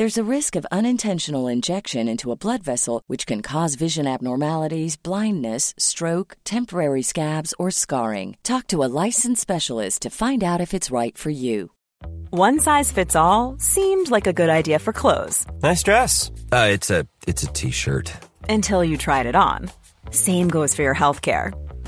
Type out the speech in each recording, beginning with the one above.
There's a risk of unintentional injection into a blood vessel, which can cause vision abnormalities, blindness, stroke, temporary scabs, or scarring. Talk to a licensed specialist to find out if it's right for you. One size fits all seemed like a good idea for clothes. Nice dress. Uh, it's a it's a t-shirt. Until you tried it on. Same goes for your healthcare.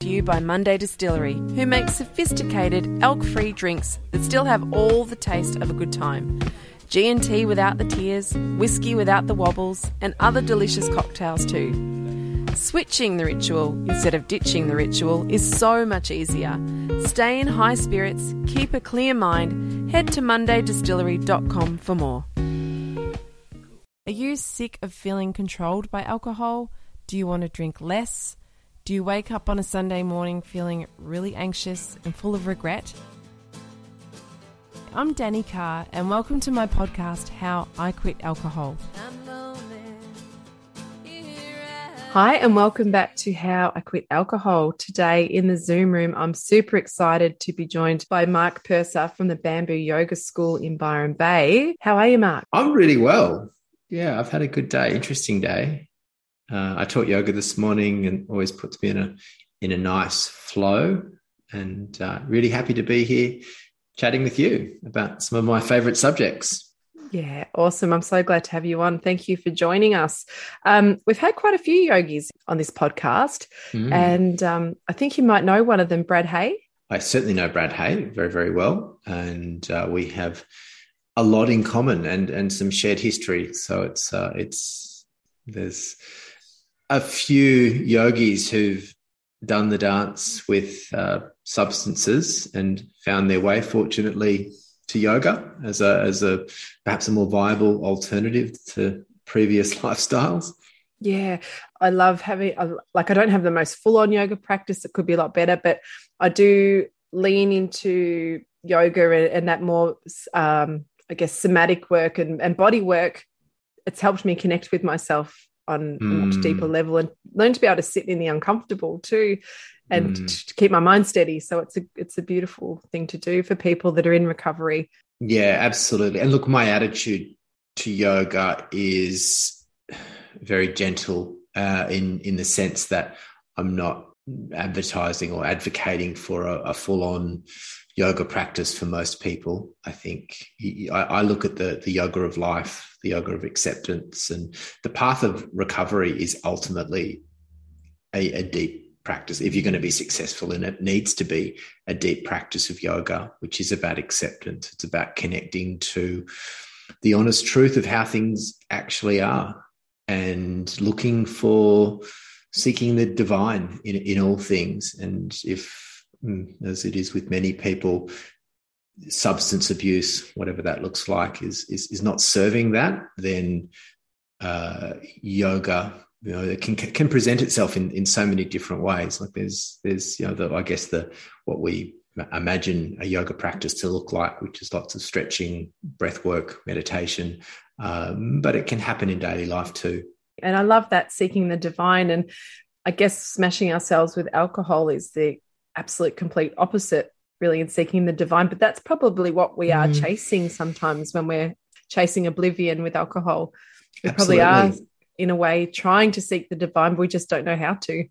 To you by Monday Distillery, who makes sophisticated elk-free drinks that still have all the taste of a good time. G&T without the tears, whiskey without the wobbles, and other delicious cocktails too. Switching the ritual instead of ditching the ritual is so much easier. Stay in high spirits, keep a clear mind. Head to mondaydistillery.com for more. Are you sick of feeling controlled by alcohol? Do you want to drink less? Do you wake up on a Sunday morning feeling really anxious and full of regret? I'm Danny Carr, and welcome to my podcast, How I Quit Alcohol. Hi, and welcome back to How I Quit Alcohol. Today in the Zoom room, I'm super excited to be joined by Mark Purser from the Bamboo Yoga School in Byron Bay. How are you, Mark? I'm really well. Yeah, I've had a good day, interesting day. Uh, I taught yoga this morning and always puts me in a in a nice flow. And uh, really happy to be here chatting with you about some of my favorite subjects. Yeah, awesome. I'm so glad to have you on. Thank you for joining us. Um, we've had quite a few yogis on this podcast, mm. and um, I think you might know one of them, Brad Hay. I certainly know Brad Hay very, very well. And uh, we have a lot in common and, and some shared history. So it's, uh, it's, there's, a few yogis who've done the dance with uh, substances and found their way, fortunately, to yoga as a as a perhaps a more viable alternative to previous lifestyles. Yeah, I love having like I don't have the most full on yoga practice. It could be a lot better, but I do lean into yoga and, and that more, um, I guess, somatic work and, and body work. It's helped me connect with myself on mm. a much hmm. deeper level and learn to be able to sit in the uncomfortable too and mm. to keep my mind steady so it's a it's a beautiful thing to do for people that are in recovery yeah absolutely and look my attitude to yoga is very gentle uh, in in the sense that i'm not advertising or advocating for a, a full-on yoga practice for most people i think I, I look at the the yoga of life the yoga of acceptance. And the path of recovery is ultimately a, a deep practice. If you're going to be successful in it, needs to be a deep practice of yoga, which is about acceptance. It's about connecting to the honest truth of how things actually are and looking for seeking the divine in, in all things. And if, as it is with many people, substance abuse, whatever that looks like, is is, is not serving that, then uh, yoga you know it can can present itself in in so many different ways. Like there's there's you know the i guess the what we imagine a yoga practice to look like which is lots of stretching breath work meditation um, but it can happen in daily life too. And i love that seeking the divine and i guess smashing ourselves with alcohol is the absolute complete opposite really in seeking the divine but that's probably what we are mm. chasing sometimes when we're chasing oblivion with alcohol we Absolutely. probably are in a way trying to seek the divine, but we just don't know how to.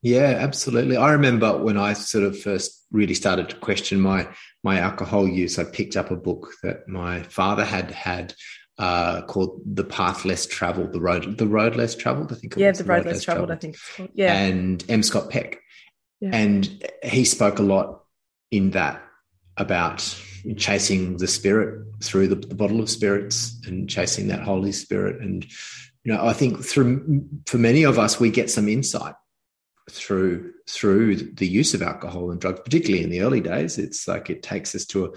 Yeah, absolutely. I remember when I sort of first really started to question my my alcohol use, I picked up a book that my father had had uh, called "The Path Less Traveled," the road, the road less traveled. I think. yeah, the road, road less, traveled, traveled. I think it's called. Yeah, and M. Scott Peck, and he spoke a lot in that about chasing the spirit through the, the bottle of spirits and chasing that Holy Spirit and you know, I think through for many of us, we get some insight through through the use of alcohol and drugs, particularly in the early days. It's like it takes us to a,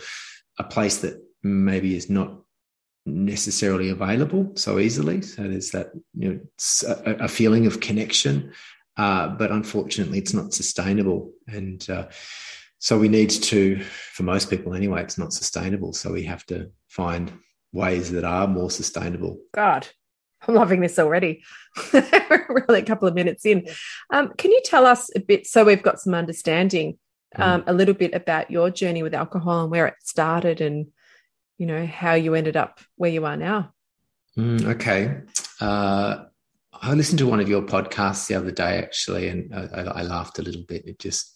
a place that maybe is not necessarily available so easily. So there's that you know a, a feeling of connection, uh, but unfortunately, it's not sustainable. And uh, so we need to, for most people anyway, it's not sustainable. So we have to find ways that are more sustainable. God, I'm loving this already. We're only a couple of minutes in. Um, can you tell us a bit, so we've got some understanding, mm. um, a little bit about your journey with alcohol and where it started and, you know, how you ended up where you are now? Mm, okay. Uh, I listened to one of your podcasts the other day, actually, and I, I laughed a little bit. It just,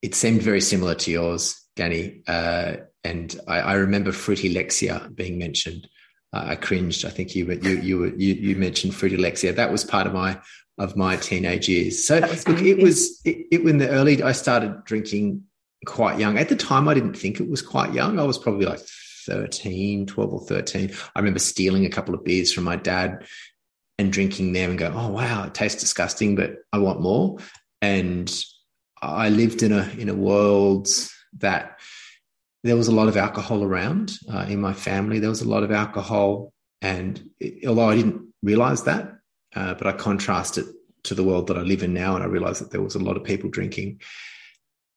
it seemed very similar to yours, Danny. Uh, and I, I remember Fruity Lexia being mentioned uh, I cringed. I think you you you you, you mentioned Fruity Lexia. That was part of my of my teenage years. So look, it was it, it in the early. I started drinking quite young. At the time, I didn't think it was quite young. I was probably like 13, 12 or 13. I remember stealing a couple of beers from my dad and drinking them and go, oh wow, it tastes disgusting, but I want more. And I lived in a in a world that there was a lot of alcohol around uh, in my family. There was a lot of alcohol, and it, although I didn't realize that, uh, but I contrast it to the world that I live in now, and I realized that there was a lot of people drinking,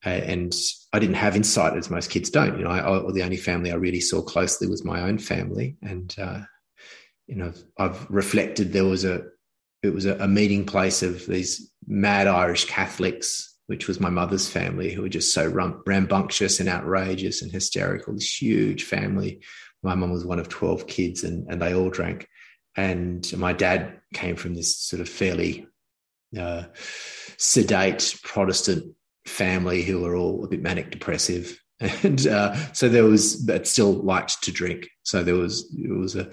uh, and I didn't have insight as most kids don't. You know, I, I, the only family I really saw closely was my own family, and uh, you know, I've reflected there was a it was a, a meeting place of these mad Irish Catholics which was my mother's family, who were just so rambunctious and outrageous and hysterical. This huge family. My mum was one of 12 kids and, and they all drank. And my dad came from this sort of fairly uh, sedate Protestant family who were all a bit manic depressive. And uh, so there was, but still liked to drink. So there was, it was a,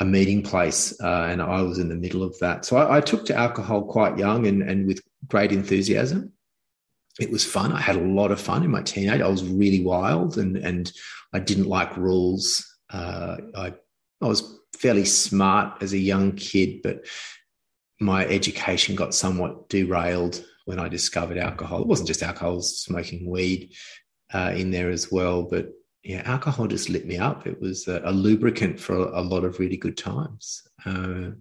a meeting place, uh, and I was in the middle of that. So I, I, took to alcohol quite young and, and with great enthusiasm it was fun. I had a lot of fun in my teenage. I was really wild and and I didn't like rules. Uh, I I was fairly smart as a young kid, but my education got somewhat derailed when I discovered alcohol. It wasn't just alcohol; was smoking weed uh, in there as well. But yeah, alcohol just lit me up. It was a, a lubricant for a, a, lot of really good times. Uh,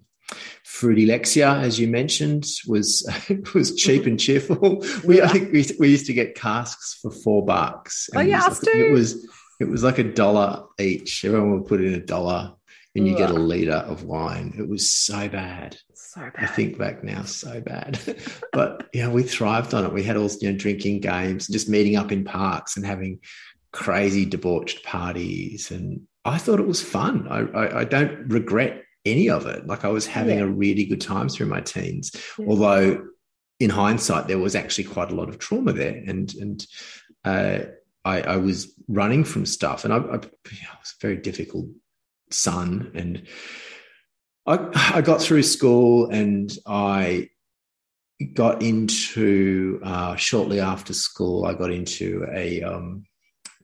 Fruity Lexia, as you mentioned, was was cheap and cheerful. We yeah. I think we, we used to get casks for four bucks. Oh yeah, like, it was it was like a dollar each. Everyone would put in a dollar, and you get a liter of wine. It was so bad. So bad. I think back now, so bad. but yeah, we thrived on it. We had all you know drinking games, just meeting up in parks and having crazy debauched parties, and I thought it was fun. I, I, I don't regret any of it. Like I was having yeah. a really good time through my teens, yeah. although in hindsight there was actually quite a lot of trauma there, and and uh, I, I, was running from stuff, and I, I, I, was a very difficult son, and I, I got through school, and I got into uh, shortly after school. I got into a um,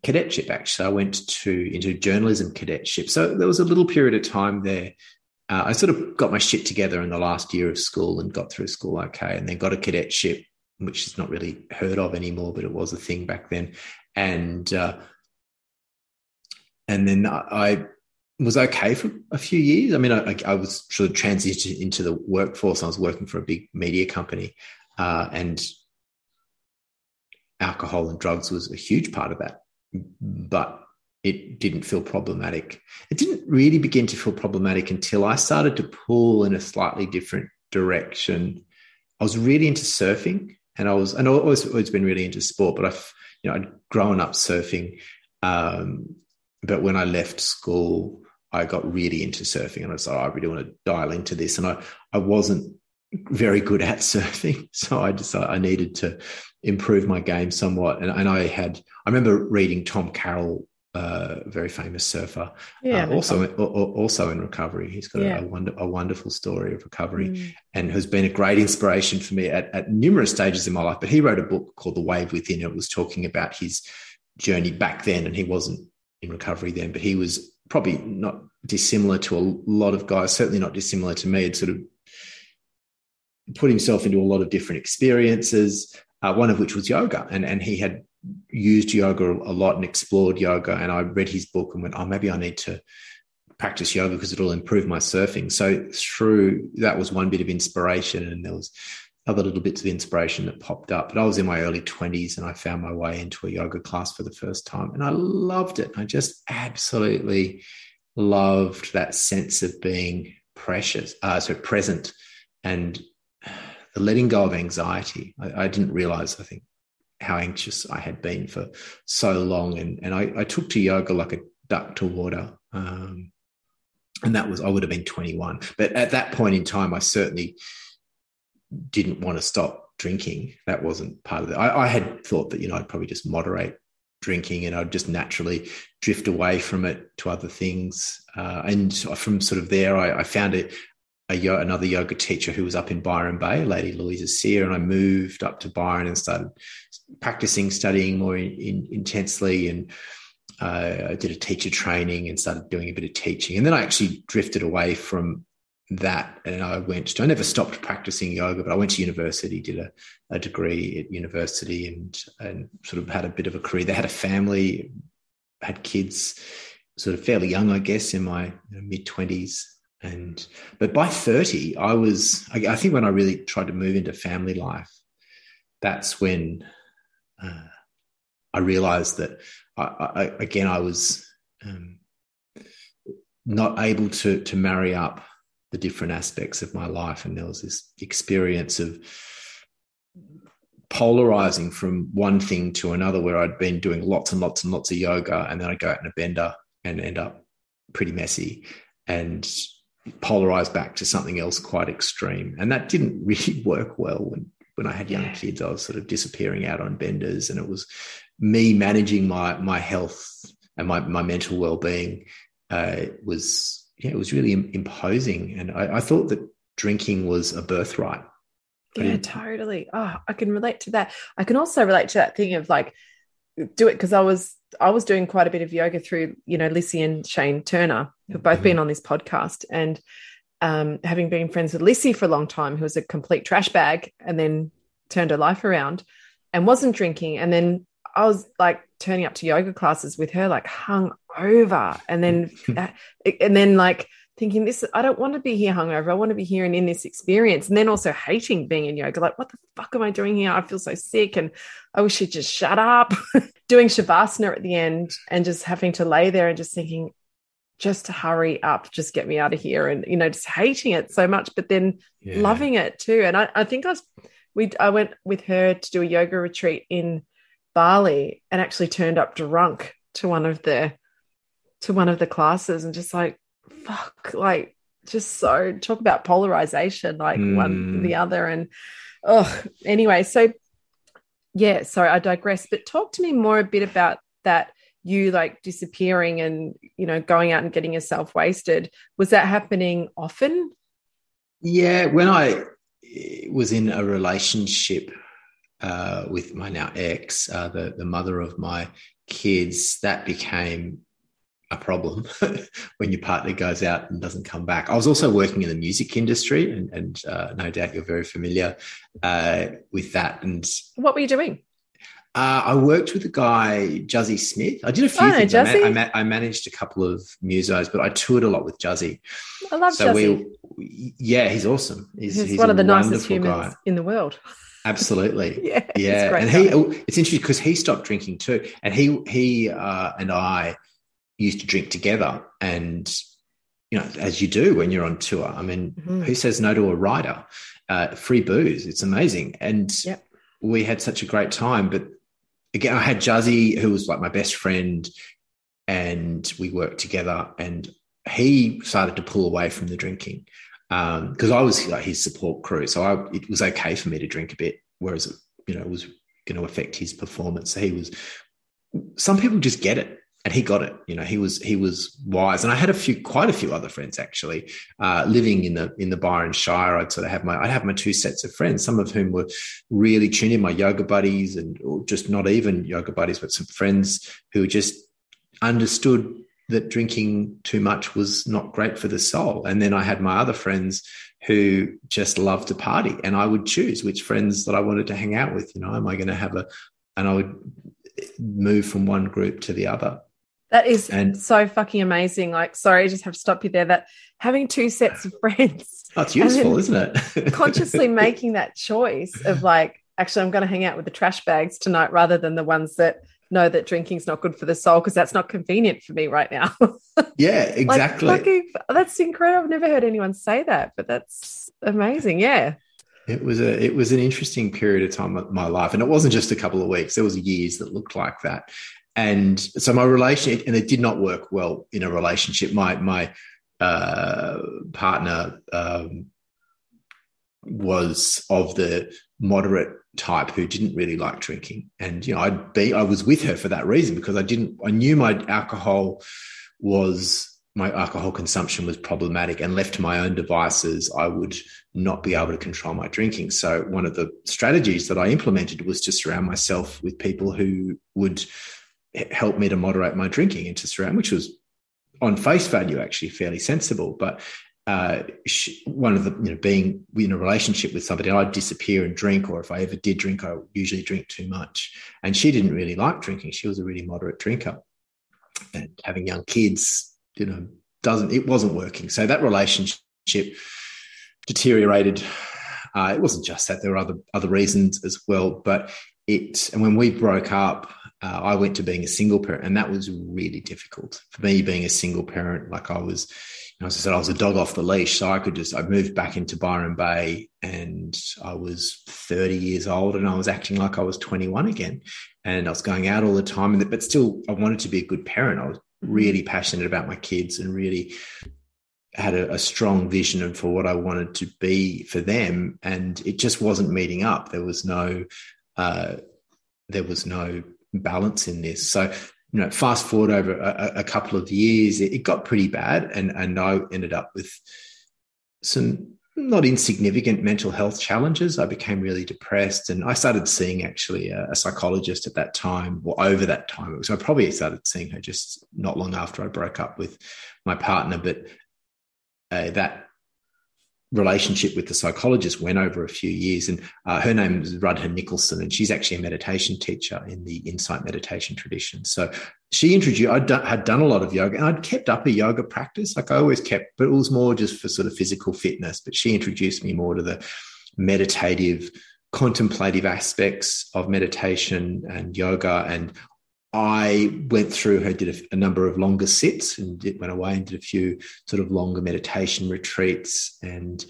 cadetship. Actually, I went to into journalism cadetship. So there was a little period of time there uh, I sort of got my shit together in the last year of school and got through school okay, and then got a cadetship, which is not really heard of anymore, but it was a thing back then. And uh, and then I was okay for a few years. I mean, I, I was sort of transitioned into the workforce. I was working for a big media company, uh, and alcohol and drugs was a huge part of that. But it didn't feel problematic. It didn't really begin to feel problematic until I started to pull in a slightly different direction. I was really into surfing, and I was, and I've always, always been really into sport. But I've, you know, I'd grown up surfing. Um, but when I left school, I got really into surfing and I was like, oh, I really want to dial into this. And I, I wasn't very good at surfing. So I decided I needed to improve my game somewhat. And, and I had, I remember reading Tom Carroll, uh, very famous surfer, yeah, uh, also, also in recovery. He's got yeah. a, a, wonder, a, wonderful story of recovery mm. and has been a great inspiration for me at, at numerous stages in my life. But he wrote a book called The Wave Within. It was talking about his journey back then. And he wasn't in recovery then, but he was probably not dissimilar to a lot of guys, certainly not dissimilar to me. Had sort of put himself into a lot of different experiences, uh, one of which was yoga. And, and he had used yoga a lot and explored yoga. And I read his book and went, oh, maybe I need to practice yoga because it'll improve my surfing. So through that was one bit of inspiration. And there was other little bits of inspiration that popped up. But I was in my early 20s and I found my way into a yoga class for the first time and I loved it. I just absolutely loved that sense of being precious, uh, so present and the letting go of anxiety. I, I, didn't realize, I think, how anxious I had been for so long. And, and I, I took to yoga like a duck to water. Um, and that was, I would have been 21. But at that point in time, I certainly didn't want to stop drinking. That wasn't part of it. I, I, had thought that, you know, I'd probably just moderate drinking and I'd just naturally drift away from it to other things. Uh, and from sort of there, I, I found a, a, another yoga teacher who was up in Byron Bay, Lady Louisa Sear, and I moved up to Byron and started practicing, studying more in, in, intensely. And uh, I did a teacher training and started doing a bit of teaching. And then I actually drifted away from that and I went to, I never stopped practicing yoga, but I went to university, did a, a degree at university and, and sort of had a bit of a career. They had a family, had kids sort of fairly young, I guess, in my mid 20s. And, but by 30, I was, I, I, think when I really tried to move into family life, that's when uh, I realized that I, I, again, I was um, not able to, to marry up the different aspects of my life. And there was this experience of polarizing from one thing to another where I'd been doing lots and lots and lots of yoga and then I'd go out in a bender and end up pretty messy and polarize back to something else quite extreme. And that didn't really work well when, when I had young kids. I was sort of disappearing out on benders and it was me managing my my health and my, my mental well-being uh, was yeah, it was really imposing. And I, I thought that drinking was a birthright. Yeah, totally. Oh, I can relate to that. I can also relate to that thing of like do it because I was I was doing quite a bit of yoga through you know Lissy and Shane Turner who've both mm-hmm. been on this podcast and um, having been friends with Lissy for a long time who was a complete trash bag and then turned her life around and wasn't drinking and then I was like turning up to yoga classes with her like hung over and then uh, and then like thinking this i don't want to be here hungover. I want to be here and in this experience. And then also hating being in yoga like what the fuck am i doing here? I feel so sick and i wish she'd just shut up. Doing shavasana at the end and just having to lay there and just thinking just to hurry up just get me out of here. And you know just hating it so much but then yeah. loving it too. And I, I think i was we i went with her to do a yoga retreat in bali and actually turned up drunk to one of the to one of the classes and just like fuck like just so talk about polarization like mm. one the other and oh anyway so yeah sorry i digress but talk to me more a bit about that you like disappearing and you know going out and getting yourself wasted was that happening often yeah when i was in a relationship uh, with my now ex uh, the, the mother of my kids that became a problem when your partner goes out and doesn't come back. I was also working in the music industry, and, and uh, no doubt you're very familiar uh, with that. And what were you doing? Uh, I worked with a guy, Juzzy Smith. I did a few Oh, things. I, I, ma- I managed a couple of musos, but I toured a lot with Juzzy. I love so Juzzy. we, yeah, he's awesome. He's, He's, he's one of the nicest humans guy. in the world. Absolutely. Yeah, yeah. great And he, guy. oh, it's interesting because he stopped drinking too, and he he uh, and I used to drink together, and you know, as you do when you're on tour. I mean, Mhm. who says no to a rider? Uh, free booze, it's amazing, and Yep. we had such a great time. But again, I had Juzzy, who was like my best friend, and we worked together, and he started to pull away from the drinking because I was like his support crew, so I, it was okay for me to drink a bit, whereas you know it was going to affect his performance. So he was. Some people just get it, and he got it. You know, he was he was wise, and I had a few, quite a few other friends actually uh, living in the in the Byron Shire. I'd sort of have my I'd have my two sets of friends, some of whom were really tuned in, my yoga buddies, and just not even yoga buddies, but some friends who just understood that drinking too much was not great for the soul. And then I had my other friends who just loved to party, and I would choose which friends that I wanted to hang out with. You know, am I going to have a, and I would move from one group to the other. That is And- so fucking amazing. Like, sorry, I just have to stop you there. That having two sets of friends, then useful, isn't it? consciously making that choice of like, actually, I'm going to hang out with the trash bags tonight rather than the ones that know that drinking's not good for the soul because that's not convenient for me right now. yeah, Like, exactly. fucking- that's incredible. I've never heard anyone say that, but that's amazing. Yeah. It was a it was an interesting period of time of my life, and it wasn't just a couple of weeks. There was years that looked like that, and so my relationship, and it did not work well in a relationship. My my uh, partner um, was of the moderate type who didn't really like drinking, and you know I'd be I was with her for that reason because I didn't I knew my alcohol was my alcohol consumption was problematic and left to my own devices i would not be able to control my drinking so one of the strategies that i implemented was to surround myself with people who would h- help me to moderate my drinking into to surround which was on face value actually fairly sensible. But uh, she, one of the you know being in a relationship with somebody i'd disappear and drink or if i ever did drink i usually drink too much. And she didn't really like drinking. She was a really moderate drinker. And having young kids you know doesn't it wasn't working. So that relationship deteriorated. Uh, it wasn't just that. There were other other reasons as well but it and when we broke up uh, i went to being a single parent and that was really difficult for me being a single parent like i was you know, as i said i was a dog off the leash so i could just i moved back into byron bay and i was 30 years old and i was acting like i was 21 again and i was going out all the time and but still i wanted to be a good parent i was really passionate about my kids and really had a, a strong vision for what I wanted to be for them, and it just wasn't meeting up. There was no, uh, there was no balance in this. So, you know, fast forward over a, a couple of years, it, it got pretty bad, and and I ended up with some not insignificant mental health challenges. I became really depressed, and I started seeing actually a, a psychologist at that time, or over that time. So I probably started seeing her just not long after I broke up with my partner, but uh, that relationship with the psychologist went over a few years and uh, her name is Rudha Nicholson and she's actually a meditation teacher in the insight meditation tradition. So she introduced I had done a lot of yoga and I'd kept up a yoga practice. Like I always kept but it was more just for sort of physical fitness but she introduced me more to the meditative contemplative aspects of meditation and yoga and I went through her, did a, a, number of longer sits and did, went away and did a few sort of longer meditation retreats. And,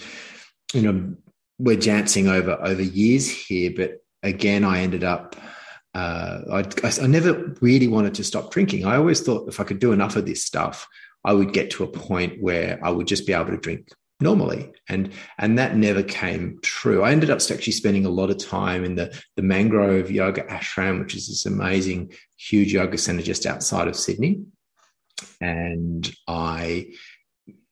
you know, we're dancing over, over years here, but again, I ended up, uh, I, I never really wanted to stop drinking. I always thought if I could do enough of this stuff, I would get to a point where I would just be able to drink normally. And and that never came true. I ended up actually spending a lot of time in the the mangrove yoga ashram which is this amazing huge yoga center just outside of sydney. And i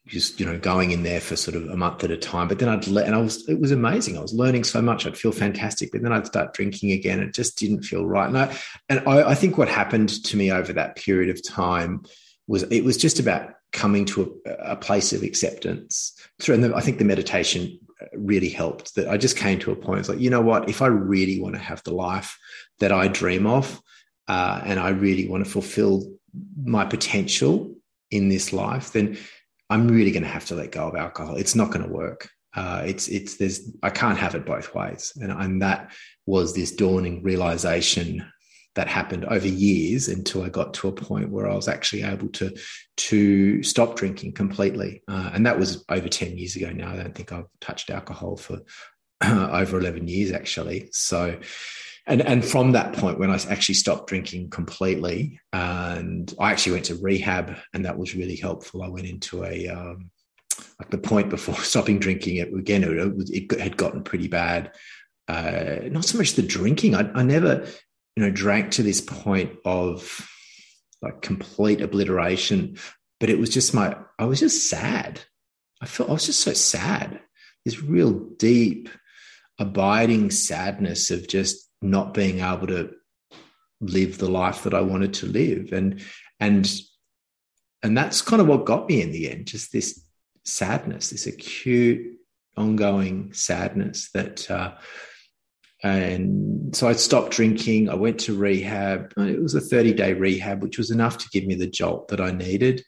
just you know going in there for sort of a month at a time. But then i'd let and i was it was amazing. I was learning so much. I'd feel fantastic. But then i'd start drinking again. It just didn't feel right. And i and i, I think what happened to me over that period of time was it was just about coming to a, a place of acceptance through and the, i think the meditation really helped. That I just came to a point. It's like, you know what? If I really want to have the life that I dream of, uh, and I really want to fulfill my potential in this life, then I'm really going to have to let go of alcohol. It's not going to work. Uh, it's it's there's I can't have it both ways, and and that was this dawning realization that happened over years until I got to a point where I was actually able to to stop drinking completely, uh, and that was over ten years ago. Now I don't think I've touched alcohol for over eleven years actually. So, and and from that point when I actually stopped drinking completely, and I actually went to rehab, and that was really helpful. I went into a um, like the point before stopping drinking it again it, it had gotten pretty bad uh, not so much the drinking I, I never you know drank to this point of like complete obliteration but it was just my i was just sad i felt i was just so sad this real deep abiding sadness of just not being able to live the life that i wanted to live and and and that's kind of what got me in the end just this sadness, this acute, ongoing sadness that. Uh, and so I stopped drinking. I went to rehab. It was a 30 day rehab, which was enough to give me the jolt that I needed.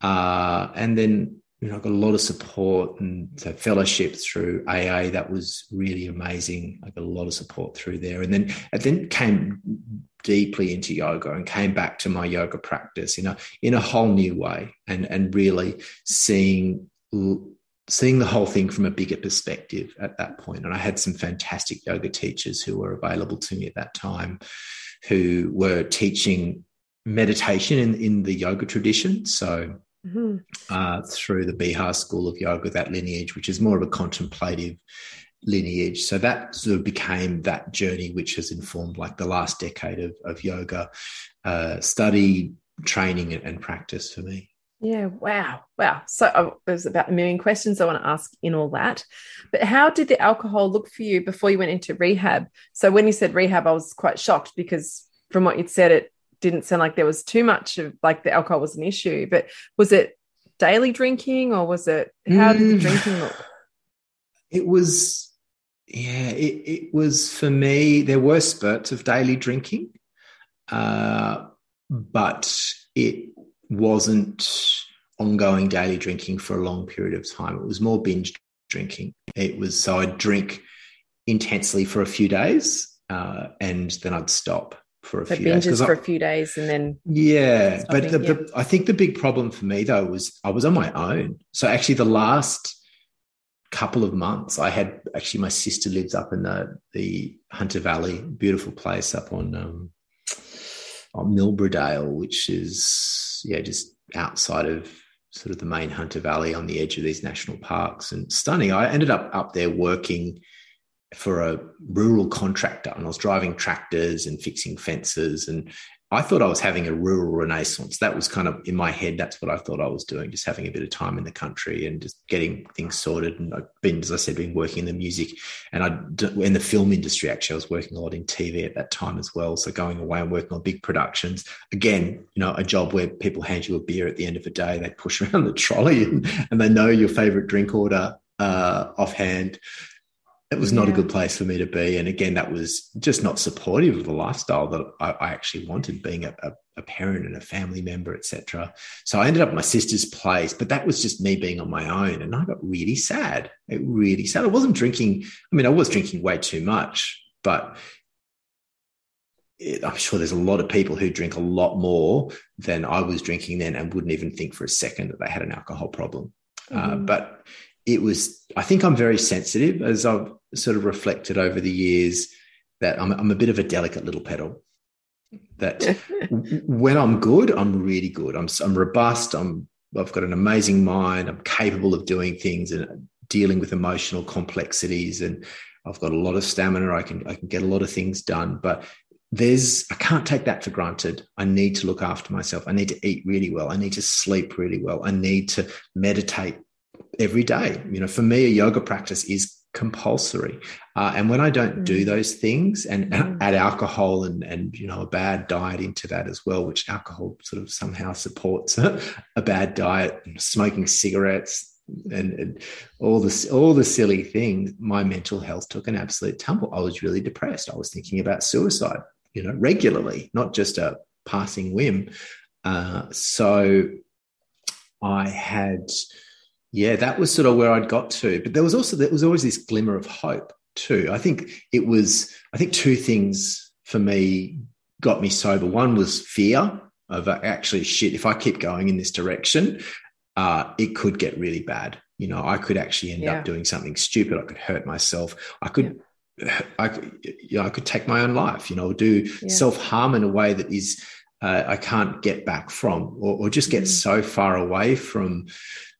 Uh, and then, you know, I got a lot of support and fellowship through AA. That was really amazing. I got a lot of support through there. And then, and then came deeply into yoga and came back to my yoga practice in a, in a whole new way and, and really seeing seeing the whole thing from a bigger perspective at that point. And I had some fantastic yoga teachers who were available to me at that time who were teaching meditation in, in the yoga tradition. So mm-hmm. uh, through the Bihar School of Yoga, that lineage, which is more of a contemplative lineage. So that sort of became that journey, which has informed like the last decade of, of yoga uh, study, training, and practice for me. Yeah, wow. Wow. So uh, there's about a million questions I want to ask in all that. But how did the alcohol look for you before you went into rehab? So when you said rehab, I was quite shocked because from what you'd said, it didn't sound like there was too much of like the alcohol was an issue. But was it daily drinking or was it how did the mm. drinking look? It was, yeah, it, it was for me, there were spurts of daily drinking, uh, but it wasn't ongoing daily drinking for a long period of time. It was more binge drinking. It was so I'd drink intensely for a few days uh, and then I'd stop for a so few binges days. for I, a few days and then yeah. Stopping, but the, yeah. The, I think the big problem for me though was I was on my own. So actually, the last couple of months, I had actually my sister lives up in the the Hunter Valley, beautiful place up on um, on Milbrodale, which is yeah just outside of sort of the main Hunter Valley on the edge of these national parks and stunning. I ended up up there working for a rural contractor and I was driving tractors and fixing fences and I thought I was having a rural renaissance. That was kind of in my head. That's what I thought I was doing, just having a bit of time in the country and just getting things sorted. And I've been, as I said, been working in the music and I in the film industry. Actually, I was working a lot in TV at that time as well. So going away and working on big productions. Again, you know, a job where people hand you a beer at the end of the day. They push around the trolley and, and they know your favorite drink order uh, offhand it was not yeah. a good place for me to be. And again, that was just not supportive of the lifestyle that I, I actually wanted, being a, a, a, parent and a family member, etc. So I ended up at my sister's place, but that was just me being on my own, and I got really sad. It really sad. I wasn't drinking. I mean, I was drinking way too much, but it, I'm sure there's a lot of people who drink a lot more than I was drinking then, and wouldn't even think for a second that they had an alcohol problem. Uh, mm-hmm. Uh, but it was. I think I'm very sensitive, as I've sort of reflected over the years that I'm, I'm a bit of a delicate little petal. That when I'm good, I'm really good. I'm, I'm robust. I'm I've got an amazing mind. I'm capable of doing things and dealing with emotional complexities, and I've got a lot of stamina. I can I can get a lot of things done. But there's I can't take that for granted. I need to look after myself. I need to eat really well. I need to sleep really well. I need to meditate every day. You know, for me, a yoga practice is compulsory. Uh, and when I don't mm. do those things and mm. add alcohol and, and, you know, a bad diet into that as well, which alcohol sort of somehow supports a, bad diet, smoking cigarettes, and, and all this all the silly things my mental health took an absolute tumble i was really depressed i was thinking about suicide you know regularly not just a passing whim uh, so i had yeah that was sort of where i'd got to but there was also there was always this glimmer of hope too i think it was i think two things for me got me sober one was fear of actually shit if i keep going in this direction uh, it could get really bad. You know, I could actually end yeah. up doing something stupid. I could hurt myself. I could, yeah. I could, you know, I could take my own life. You know, do yeah. self harm in a way that is uh, I can't get back from, or, or just get mm. so far away from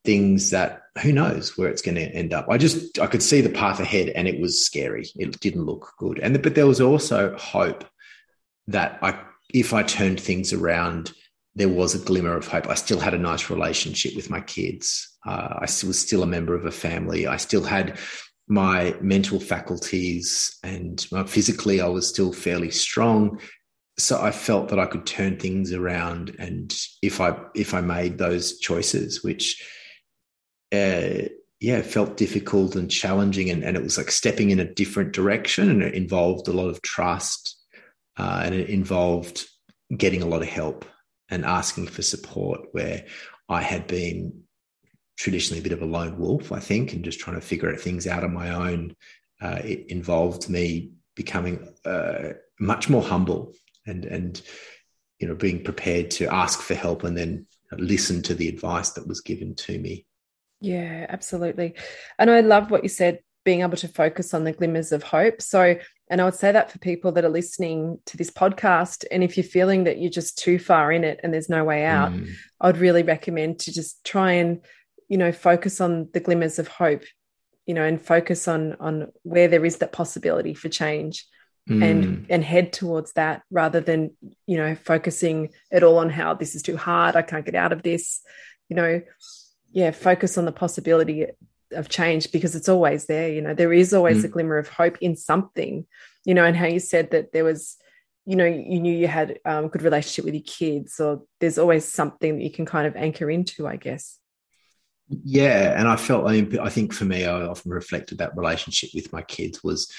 things that who knows where it's going to end up. I just I could see the path ahead, and it was scary. It didn't look good, and but there was also hope that I if I turned things around there was a glimmer of hope. I still had a nice relationship with my kids. Uh, I was still a member of a family. I still had my mental faculties and physically, I was still fairly strong. So I felt that I could turn things around, and if I if I made those choices, which uh, yeah felt difficult and challenging, and, and it was like stepping in a different direction, and it involved a lot of trust, uh, and it involved getting a lot of help and asking for support where I had been traditionally a bit of a lone wolf, I think, and just trying to figure things out on my own. Uh, it involved me becoming uh, much more humble and and you know being prepared to ask for help and then listen to the advice that was given to me. Yeah, absolutely. And I love what you said being able to focus on the glimmers of hope. So, and I would say that for people that are listening to this podcast, and if you're feeling that you're just too far in it and there's no way out, mm. I would really recommend to just try and, you know, focus on the glimmers of hope, you know, and focus on on where there is that possibility for change. Mm. and and head towards that rather than you know focusing it all on how this is too hard i can't get out of this you know yeah focus on the possibility of change because it's always there you know. There is always mm. a glimmer of hope in something you know and how you said that there was you know you knew you had um, good relationship with your kids or there's always something that you can kind of anchor into i guess. Yeah and i felt i think for me i often reflected that relationship with my kids was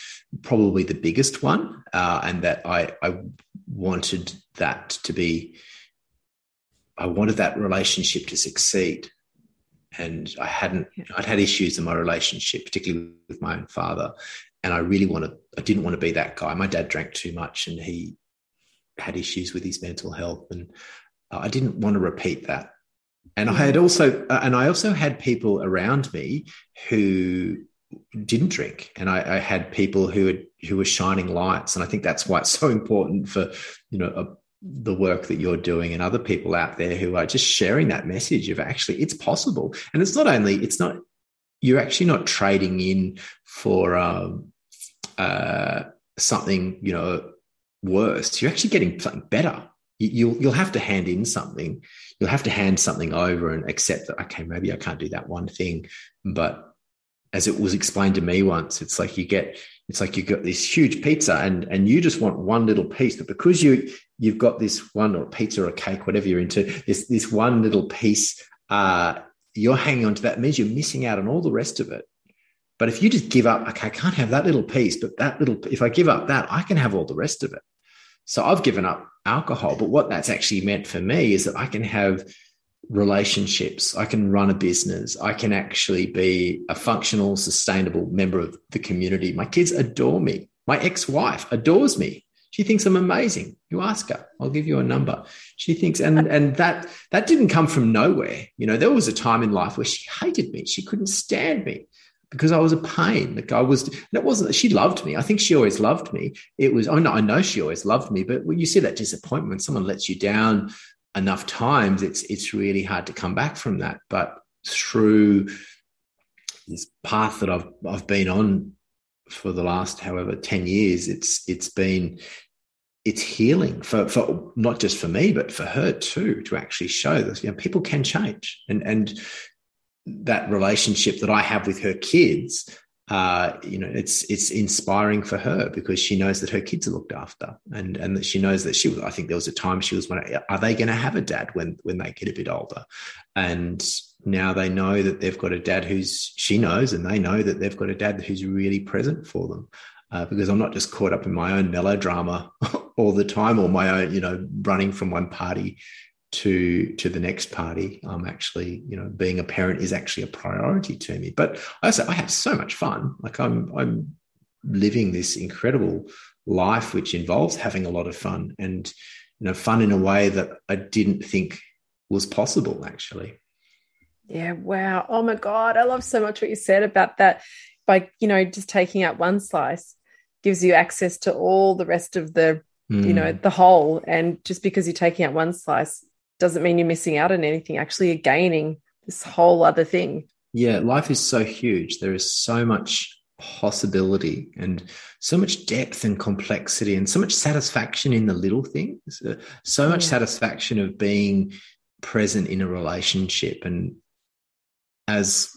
probably the biggest one uh, and that i i wanted that to be i wanted that relationship to succeed and I hadn't I'd had issues in my relationship, particularly with my own father, and I really wanted I didn't want to be that guy. My dad drank too much, and he had issues with his mental health, and I didn't want to repeat that. And I had also uh, and I also had people around me who didn't drink, and I, I had people who had who were shining lights, and I think that's why it's so important for you know a the work that you're doing and other people out there who are just sharing that message of actually it's possible. And it's not only it's not you're actually not trading in for um, uh, something you know worse. You're actually getting something better. You'll you'll have to hand in something. You'll have to hand something over and accept that okay maybe i can't do that one thing. But as it was explained to me once it's like you get it's like you've got this huge pizza and and you just want one little piece but because you you've got this one or pizza or a cake whatever you're into this this one little piece uh, you're hanging on to that means you're missing out on all the rest of it. But if you just give up okay i can't have that little piece but that little if i give up that i can have all the rest of it. So i've given up alcohol but what that's actually meant for me is that i can have relationships. I can run a business. I can actually be a functional, sustainable member of the community. My kids adore me. My ex wife adores me. She thinks I'm amazing. You ask her, I'll give you a number. She thinks, and and that that didn't come from nowhere. You know, there was a time in life where she hated me. She couldn't stand me because I was a pain. Like I was, that wasn't. She loved me. I think she always loved me. It was. oh no, I know she always loved me. But when you see that disappointment, when someone lets you down, enough times, it's it's really hard to come back from that. But through this path that I've I've been on for the last however 10 years, it's it's been it's healing for, for not just for me, but for her too, to actually show this. You know, people can change. And and that relationship that I have with her kids uh, you know, it's it's inspiring for her because she knows that her kids are looked after, and and that she knows that she was. I think there was a time she was wondering, are they going to have a dad when when they get a bit older? And now they know that they've got a dad who's she knows and they know that they've got a dad who's really present for them uh, because i'm not just caught up in my own melodrama all the time or my own you know running from one party to to the next party i'm actually you know being a parent is actually a priority to me but i also i have so much fun like i'm i'm living this incredible life which involves having a lot of fun and you know fun in a way that i didn't think was possible actually yeah, wow. Oh my God. I love so much what you said about that. By, you know, just taking out one slice gives you access to all the rest of the, mm. you know, hmm. the whole. And just because you're taking out one slice doesn't mean you're missing out on anything. Actually, you're gaining this whole other thing. Yeah, life is so huge. There is so much possibility and so much depth and complexity and so much satisfaction in the little things. Uh, so much yeah. satisfaction of being present in a relationship and as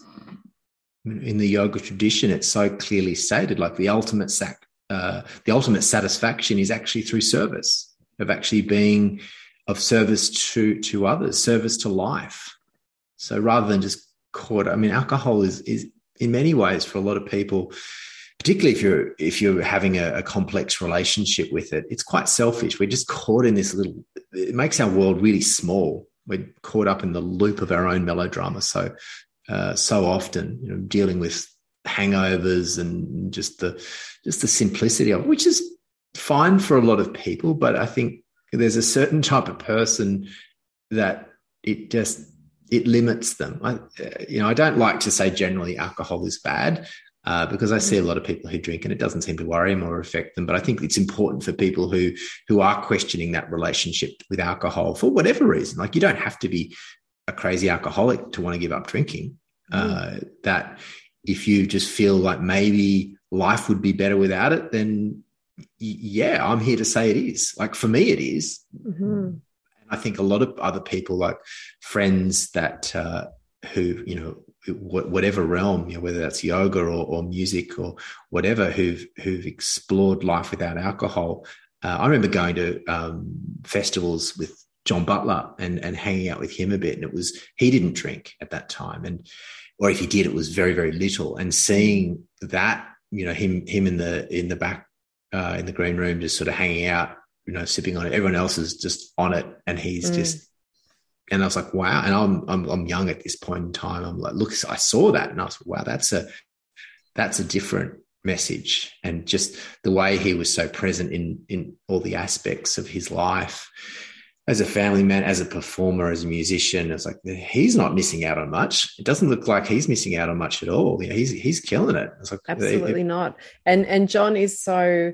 in the yoga tradition, it's so clearly stated, like the ultimate sac, uh, the ultimate satisfaction is actually through service of actually being of service to to others, service to life. So rather than just caught, I mean, alcohol is is in many ways for a lot of people, particularly if you're if you're having a, a complex relationship with it, it's quite selfish. We're just caught in this little. It makes our world really small. We're caught up in the loop of our own melodrama. So uh, so often, you know, dealing with hangovers and just the just the simplicity of which is fine for a lot of people. But I think there's a certain type of person that it just it limits them. I, you know, I don't like to say generally alcohol is bad. Uh, because I see a lot of people who drink and it doesn't seem to worry them or affect them. But I think it's important for people who who are questioning that relationship with alcohol for whatever reason. Like you don't have to be a crazy alcoholic to want to give up drinking. Mm. Uh, that if you just feel like maybe life would be better without it, then yeah, I'm here to say it is. Like for me, it is. Mm-hmm. And I think a lot of other people, like friends that uh, who you know whatever realm, you know, whether that's yoga or, or music or whatever, who've who've explored life without alcohol. Uh, I remember going to um, festivals with John Butler and and hanging out with him a bit. And it was he didn't drink at that time, and or if he did, it was very very little. And seeing that, you know, him him in the in the back uh, in the green room, just sort of hanging out, you know, sipping on it. Everyone else is just on it, and he's mm. just. And I was like, wow. And I'm, I'm I'm young at this point in time. I'm like, look, I saw that, and I was like, wow, that's a that's a different message and just the way he was so present in in all the aspects of his life as a family man, as a performer, as a musician, it's like he's not missing out on much. It doesn't look like he's missing out on much at all. Yeah, he's he's killing it. It's like absolutely it, not. And and John is so,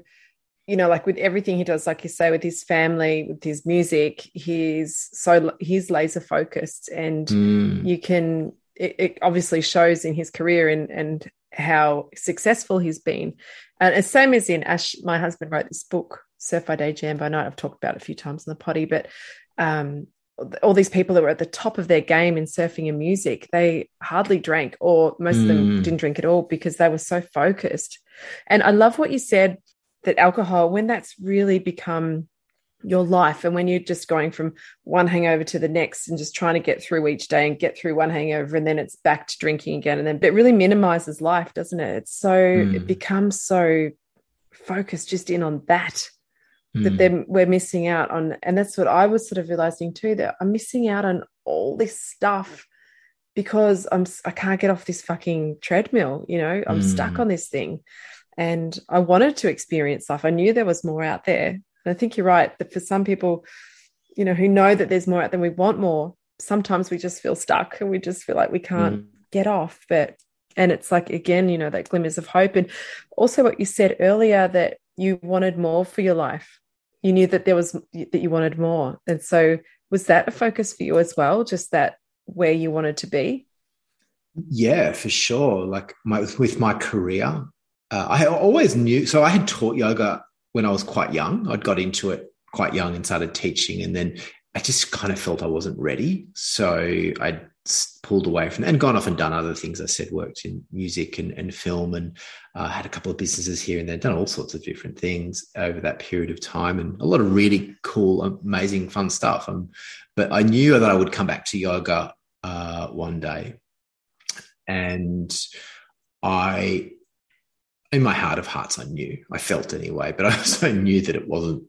you know, like with everything he does, like you say, with his family, with his music, he's so he's laser focused, and mm. you can. It, it obviously shows in his career and and how successful he's been. And as same as in Ash, my husband wrote this book Surf by Day Jam by Night. I've talked about a few times in the potty, but um, all these people that were at the top of their game in surfing and music, they hardly drank, or most mm. of them hmm. didn't drink at all because they were so focused. And I love what you said that alcohol, when that's really become your life, and when you're just going from one hangover to the next and just trying to get through each day and get through one hangover, and then it's back to drinking again, and then it really minimizes life, doesn't it? It's so, mm. it becomes so focused just in on that that hmm. then we're missing out on and that's what i was sort of realizing too that i'm missing out on all this stuff because i'm i can't get off this fucking treadmill you know i'm mm. stuck on this thing and i wanted to experience life i knew there was more out there and i think you're right that for some people you know who know that there's more out there we want more sometimes we just feel stuck and we just feel like we can't mm. get off. But and it's like again you know that glimmers of hope. And also what you said earlier that you wanted more for your life. You knew that there was that you wanted more. And so was that a focus for you as well just that where you wanted to be? Yeah for sure. Like my with my career uh, i always knew so i had taught yoga when i was quite young i'd got into it quite young and started teaching and then i just kind of felt i wasn't ready so i pulled away from and gone off and done other things. I said worked in music and, and film and uh, had a couple of businesses here and there, done all sorts of different things over that period of time and a lot of really cool, amazing, fun stuff. Um, but I knew that I would come back to yoga uh, one day, and I, in my heart of hearts, I knew, I felt anyway, but I also knew that it wasn't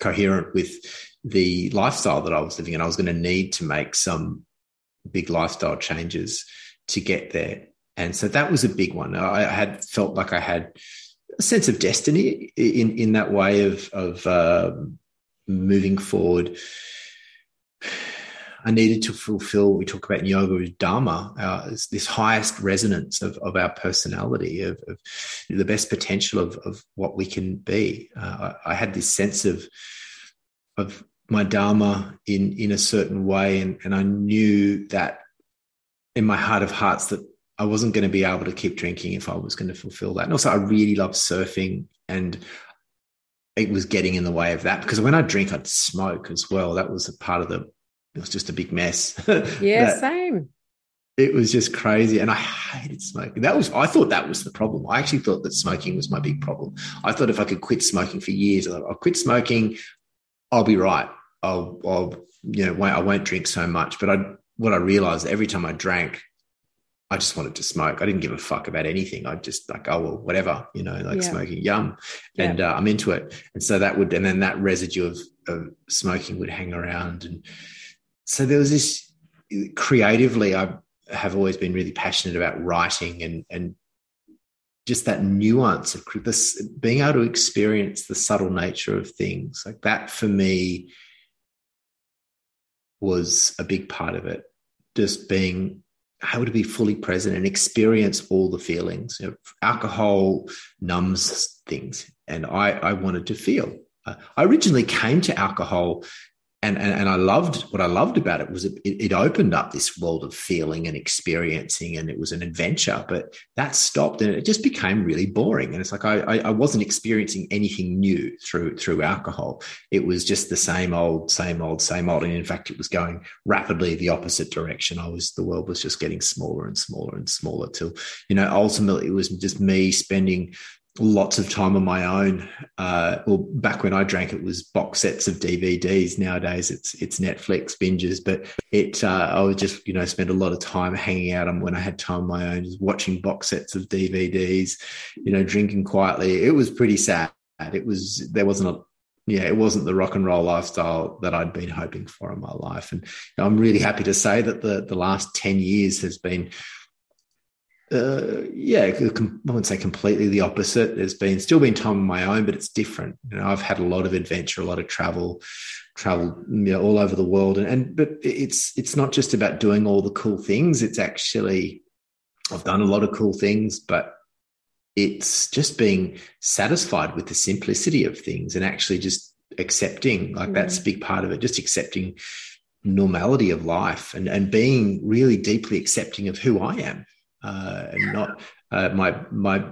coherent with the lifestyle that I was living And I was going to need to make some big lifestyle changes to get there. And so that was a big one. I had felt like I had a sense of destiny in, in that way of, of uh, moving forward. I needed to fulfill, we talk about in yoga Dharma, uh, this highest resonance of, of our personality, of, of the best potential of, of what we can be. Uh, I, I, had this sense of, of my Dharma in, in a certain way. And, and I knew that in my heart of hearts that I wasn't going to be able to keep drinking if I was going to fulfill that. And also, I really love surfing and it was getting in the way of that because when I drink, I'd smoke as well. That was a part of the it was just a big mess. Yeah, same. It was just crazy. And I hated smoking. That was, I thought that was the problem. I actually thought that smoking was my big problem. I thought if I could quit smoking for years, I'll, I'll quit smoking, I'll be right. I'll, I'll, you know, I won't drink so much. But I, what I realized every time I drank, I just wanted to smoke. I didn't give a fuck about anything. I just like, oh well, whatever, you know, like yeah. smoking, yum, and uh, I'm into it. And so that would, and then that residue of, of smoking would hang around, and so there was this creatively i have always been really passionate about writing and and just that nuance of this being able to experience the subtle nature of things. Like that for me was a big part of it. Just being able to be fully present and experience all the feelings. You know, alcohol numbs things and i i wanted to feel. Uh, I originally came to alcohol and, and, and I loved what I loved about it was it, it, opened up this world of feeling and experiencing, and it was an adventure. But that stopped, and it just became really boring. And it's like I, I wasn't experiencing anything new through through alcohol. It was just the same old, same old, same old. And in fact, it was going rapidly the opposite direction. I was the world was just getting smaller and smaller and smaller till you know ultimately it was just me spending lots of time on my own. Uh, well, back when I drank, it was box sets of DVDs. Nowadays, it's it's Netflix binges. But it, uh, I would just you know spend a lot of time hanging out and when I had time on my own, just watching box sets of DVDs. You know, drinking quietly. It was pretty sad. It was there wasn't a yeah, it wasn't the rock and roll lifestyle that I'd been hoping for in my life. And I'm really happy to say that the the last ten years has been uh, yeah, I wouldn't say completely the opposite. There's been still been time on my own, but it's different. You know, I've had a lot of adventure, a lot of travel, travel you know, all over the world, and, and but it's it's not just about doing all the cool things. It's actually I've done a lot of cool things, but it's just being satisfied with the simplicity of things and actually just accepting. Like mm. that's a big part of it. Just accepting normality of life and and being really deeply accepting of who I am uh, and not uh, my my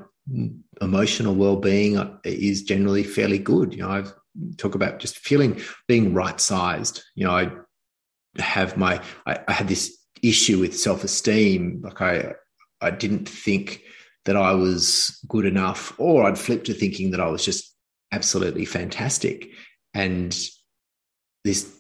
emotional well-being is generally fairly good. You know, I talk about just feeling being right-sized. You know, I have my I, I had this issue with self-esteem. Like I I didn't think that I was good enough, or I'd flip to thinking that I was just absolutely fantastic. And this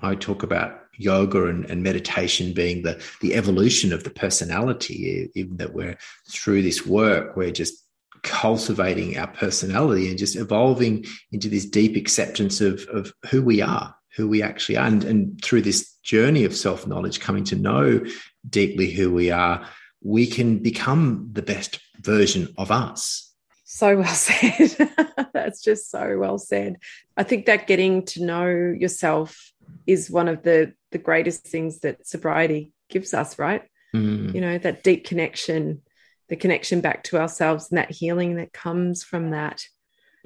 I talk about yoga and, and, meditation being the the evolution of the personality even that we're through this work we're just cultivating our personality and just evolving into this deep acceptance of of who we are who we actually are and, and through this journey of self-knowledge coming to know deeply who we are we can become the best version of us. So well said. That's just so well said. I think that getting to know yourself is one of the the greatest things that sobriety gives us, right? Mm. You know, that deep connection, the connection back to ourselves and that healing that comes from that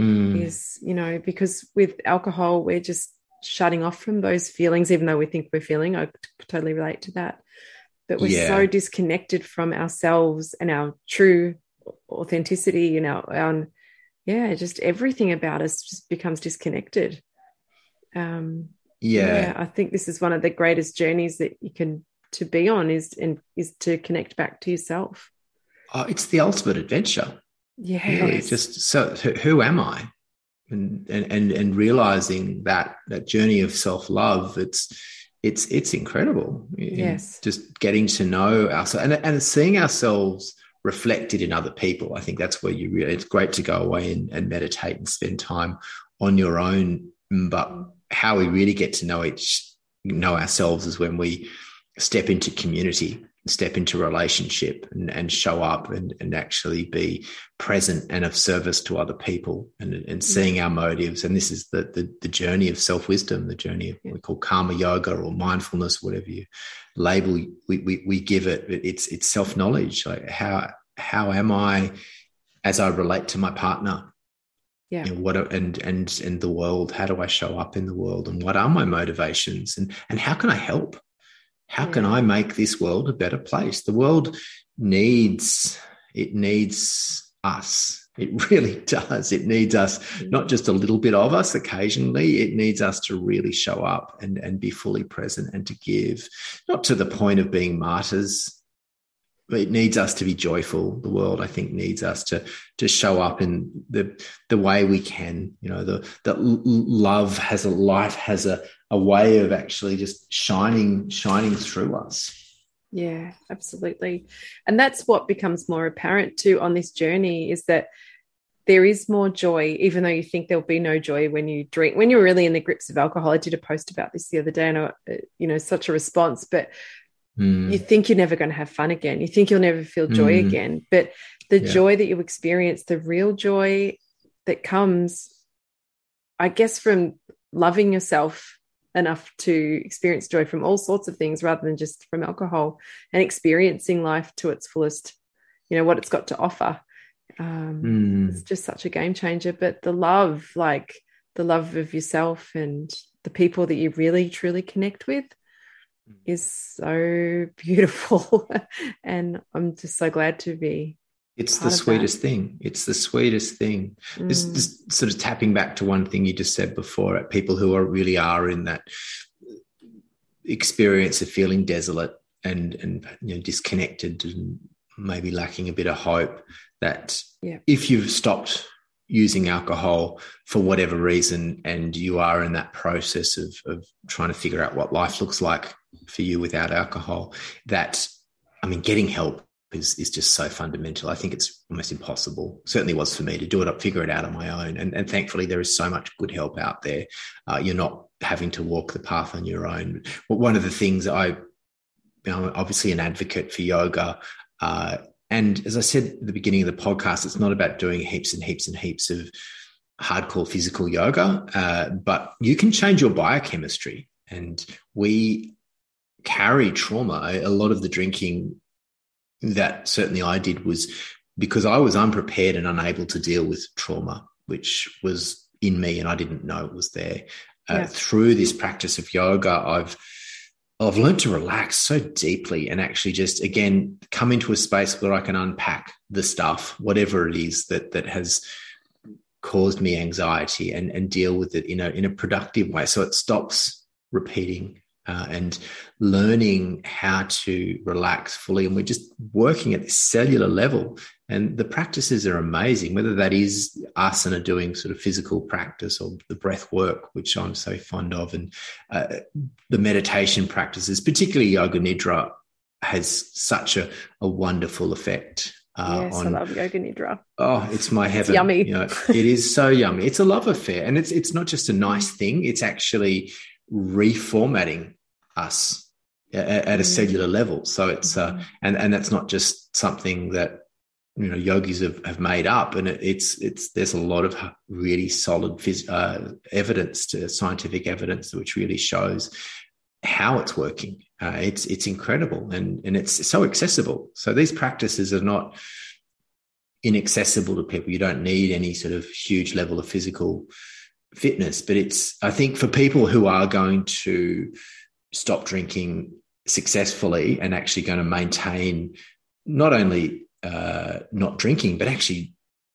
mm. is, you know, because with alcohol, we're just shutting off from those feelings, even though we think we're feeling. I totally relate to that. But we're yeah. so disconnected from ourselves and our true authenticity, you know, and yeah, just everything about us just becomes disconnected. Um, yeah. yeah i think this is one of the greatest journeys that you can to be on is and is to connect back to yourself oh, it's the ultimate adventure yeah really just so who am i and and and realizing that that journey of self-love it's it's it's incredible. Yes, just getting to know ourselves and and seeing ourselves reflected in other people. I think that's where you really. It's great to go away and, and meditate and spend time on your own, but how we really get to know each know ourselves is when we step into community step into relationship and, and show up and, and actually be present and of service to other people and, and mm-hmm. seeing our motives. And this is the, the, the journey of self wisdom, the journey of what we call karma yoga or mindfulness, whatever you label we, we, we give it. It's, it's self knowledge. Like how, how am I as I relate to my partner? Yeah. You know, what and and and the world? How do I show up in the world? And what are my motivations? And and how can I help? how can I make this world a better place? The world needs it needs us. It really does. It needs us, mm. not just a little bit of us occasionally. It needs us to really show up and, and be fully present and to give, not to the point of being martyrs. It needs us to be joyful. The world, I think, needs us to to show up in the the way we can. You know, the that love has a life has a a way of actually just shining shining through us yeah absolutely and that's what becomes more apparent too on this journey is that there is more joy even though you think there'll be no joy when you drink when you're really in the grips of alcohol i did a post about this the other day and I, uh, you know such a response but mm. you think you're never going to have fun again you think you'll never feel joy mm. again but the yeah. joy that you experience the real joy that comes i guess from loving yourself enough to experience joy from all sorts of things rather than just from alcohol and experiencing life to its fullest you know what it's got to offer um, mm. it's just such a game changer but the love like the love of yourself and the people that you really truly connect with is so beautiful and i'm just so glad to be it's the sweetest thing. It's the sweetest thing. Mm. This, this sort of tapping back to one thing you just said before at people who are really are in that experience of feeling desolate and and you know disconnected and maybe lacking a bit of hope that yeah. if you've stopped using alcohol for whatever reason and you are in that process of, of trying to figure out what life looks like for you without alcohol that i mean getting help is, is just so fundamental. I think it's almost impossible. Certainly was for me to do it, up, figure it out on my own. And, and thankfully, there is so much good help out there. Uh, you're not having to walk the path on your own. But one of the things I, know, obviously an advocate for yoga. Uh, and as I said at the beginning of the podcast, it's not about doing heaps and heaps and heaps of hardcore physical yoga, uh, but you can change your biochemistry. And we carry trauma. A lot of the drinking that certainly I did was because I was unprepared and unable to deal with trauma, which was in me and I didn't know it was there. Uh, yeah. Through this practice of yoga, I've I've learned to relax so deeply and actually just again come into a space where I can unpack the stuff, whatever it is that that has caused me anxiety and and deal with it in a in a productive way. So it stops repeating uh, and learning how to relax fully. And we're just working at this cellular level. And the practices are amazing, whether that is asana doing sort of physical practice or the breath work, which I'm so fond of, and uh, the meditation practices, particularly yoga nidra, has such a, a wonderful effect. Uh, yes, on, I love yoga nidra. Oh, it's my heaven. It's yummy. You know, it is so yummy. It's a love affair, and it's it's not just a nice thing. It's actually reformatting us at, a mm. cellular level. So it's uh, mm-hmm. and and that's not just something that you know yogis have, have made up, and it, it's it's there's a lot of really solid phys- uh, evidence to scientific evidence which really shows how it's working. Uh, it's it's incredible and and it's so accessible. So these practices are not inaccessible to people. You don't need any sort of huge level of physical fitness, but it's, I think, for people who are going to stop drinking successfully and actually going to maintain not only uh, not drinking, but actually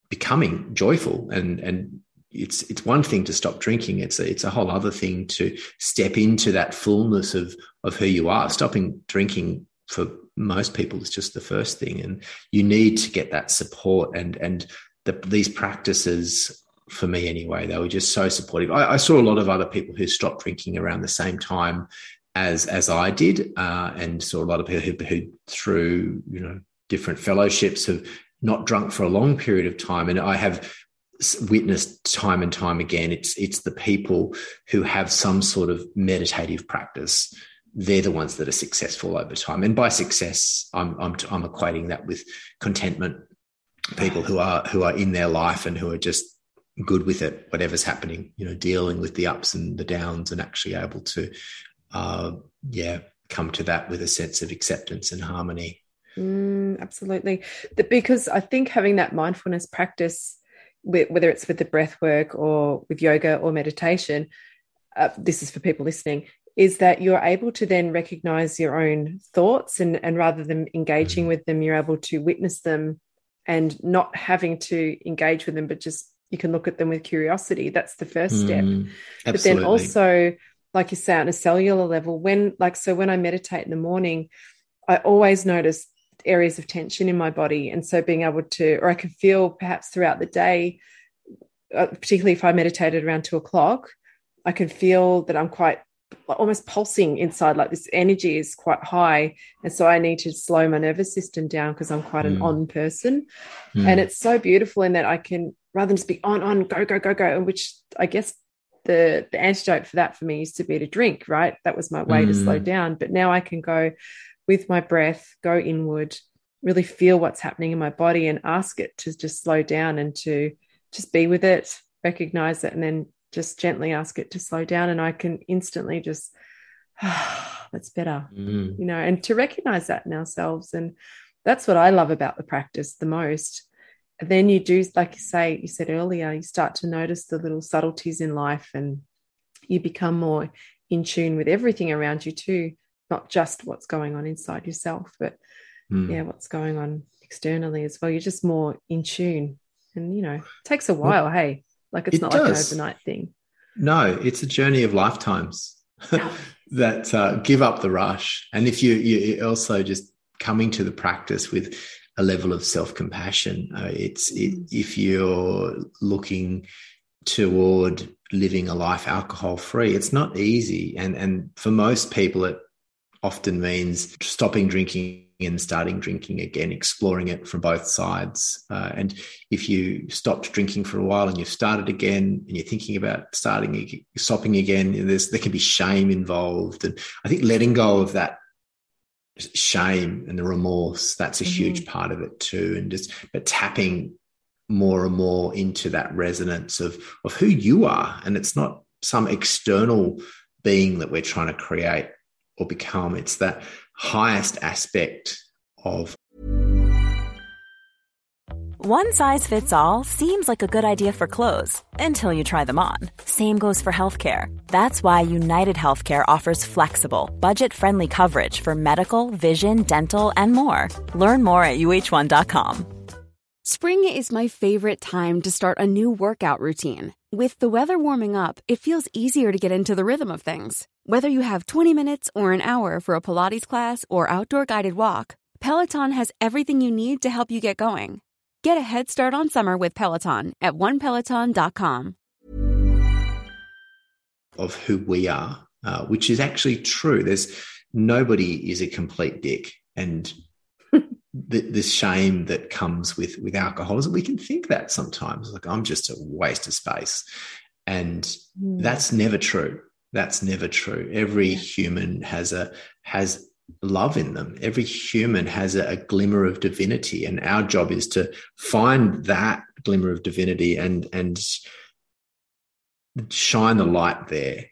becoming joyful and and it's it's one thing to stop drinking it's a, it's a whole other thing to step into that fullness of of who you are stopping drinking for most people is just the first thing and you need to get that support and and the, these practices for me anyway. They were just so supportive. I, I, saw a lot of other people who stopped drinking around the same time as as I did, uh, and saw a lot of people who, who through you know different fellowships have not drunk for a long period of time, and I have witnessed time and time again. It's it's the people who have some sort of meditative practice. They're the ones that are successful over time, and by success, I'm I'm, I'm equating that with contentment. People who are who are in their life and who are just good with it, whatever's happening, you know, dealing with the ups and the downs and actually able to, uh, yeah, come to that with a sense of acceptance and harmony. Mm, absolutely. Because I think having that mindfulness practice, whether it's with the breath work or with yoga or meditation, uh, this is for people listening, is that you're able to then recognize your own thoughts and, and rather than engaging mm. with them, you're able to witness them and not having to engage with them, but just you can look at them with curiosity. That's the first step. Mm, but then also, like you say, on a cellular level, when like so when I meditate in the morning, I always notice areas of tension in my body. And so being able to, or I can feel perhaps throughout the day, uh, particularly if I meditated around two o'clock, I can feel that I'm quite almost pulsing inside like this energy is quite high and so i need to slow my nervous system down because i'm quite an mm. on person mm. and it's so beautiful in that i can rather than just be on, on, go, go, go, go. Which I guess the the antidote for that for me used to be to drink, right? That was my way mm. to slow mm. down. But now I can go with my breath, go inward, really feel what's happening in my body and ask it to just slow down and to just be with it, recognize it, and then just gently ask it to slow down. And I can instantly just, ah, that's better, mm. you know, and to recognize that in ourselves. And that's what I love about the practice the most then you do, like you say, you said earlier, you start to notice the little subtleties in life and you become more in tune with everything around you too, not just what's going on inside yourself, but mm. yeah, what's going on externally as well. You're just more in tune. And you know, it takes a while, well, hey. Like it's it not does. like an overnight thing. No, it's a journey of lifetimes that uh, give up the rush. And if you you also just coming to the practice with a level of self compassion. Uh, it's it, mm. if you're looking toward living a life alcohol free, it's not easy, and and for most people, it often means stopping drinking and starting drinking again, exploring it from both sides. Uh, and if you stopped drinking for a while and you've started again and you're thinking about starting stopping again, there's there can be shame involved, and I think letting go of that shame and the remorse that's a mm-hmm. huge part of it too. And just but tapping more and more into that resonance of of who you are. And it's not some external being that we're trying to create or become. It's that highest aspect of one size fits all seems like a good idea for clothes until you try them on same goes for healthcare that's why United Healthcare offers flexible, budget friendly coverage for medical, vision, dental, and more. Learn more at uh1.com. Spring is my favorite time to start a new workout routine. With the weather warming up, it feels easier to get into the rhythm of things. Whether you have 20 minutes or an hour for a Pilates class or outdoor guided walk, Peloton has everything you need to help you get going. Get a head start on summer with Peloton at onepeloton.com of who we are, uh, which is actually true. There's nobody is a complete dick, and the, the, shame that comes with with alcoholism, we can think that sometimes, like I'm just a waste of space, and mm. that's never true. That's never true. Every yeah. human has a has love in them. Every human has a, a, glimmer of divinity, and our job is to find that glimmer of divinity and and shine the light there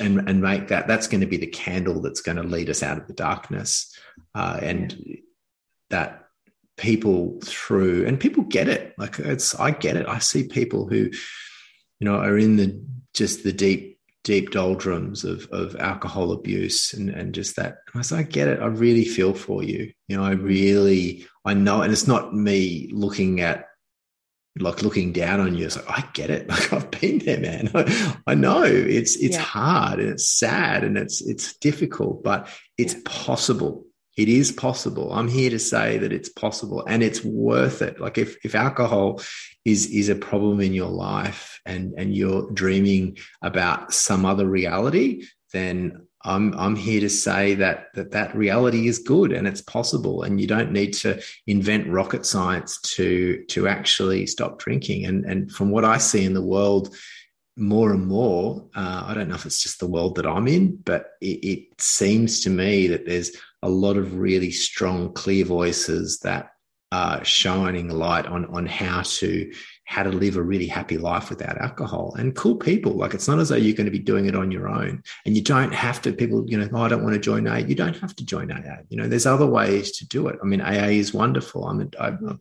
and, and make that that's going to be the candle that's going to lead us out of the darkness uh, and yeah. that people through and people get it like it's i get it i see people who you know are in the just the deep deep doldrums of of alcohol abuse and and just that I, say, I get it i really feel for you you know i really i know and it's not me looking at like looking down on you. It's like, I get it. Like I've been there, man. I, I know it's it's yeah. hard and it's sad and it's it's difficult, but it's yeah. possible. It is possible. I'm here to say that it's possible and it's worth it. Like if if alcohol is is a problem in your life and and you're dreaming about some other reality, then I'm I'm here to say that that that reality is good and it's possible, and you don't need to invent rocket science to to actually stop drinking. And and from what I see in the world, more and more, uh, I don't know if it's just the world that I'm in, but it, it seems to me that there's a lot of really strong, clear voices that are shining light on on how to how to live a really happy life without alcohol and cool people. Like it's not as though you're going to be doing it on your own and you don't have to people, you know, oh, I don't want to join AA. You don't have to join AA. You know, there's other ways to do it. I mean, AA is wonderful. I'm a, I'm a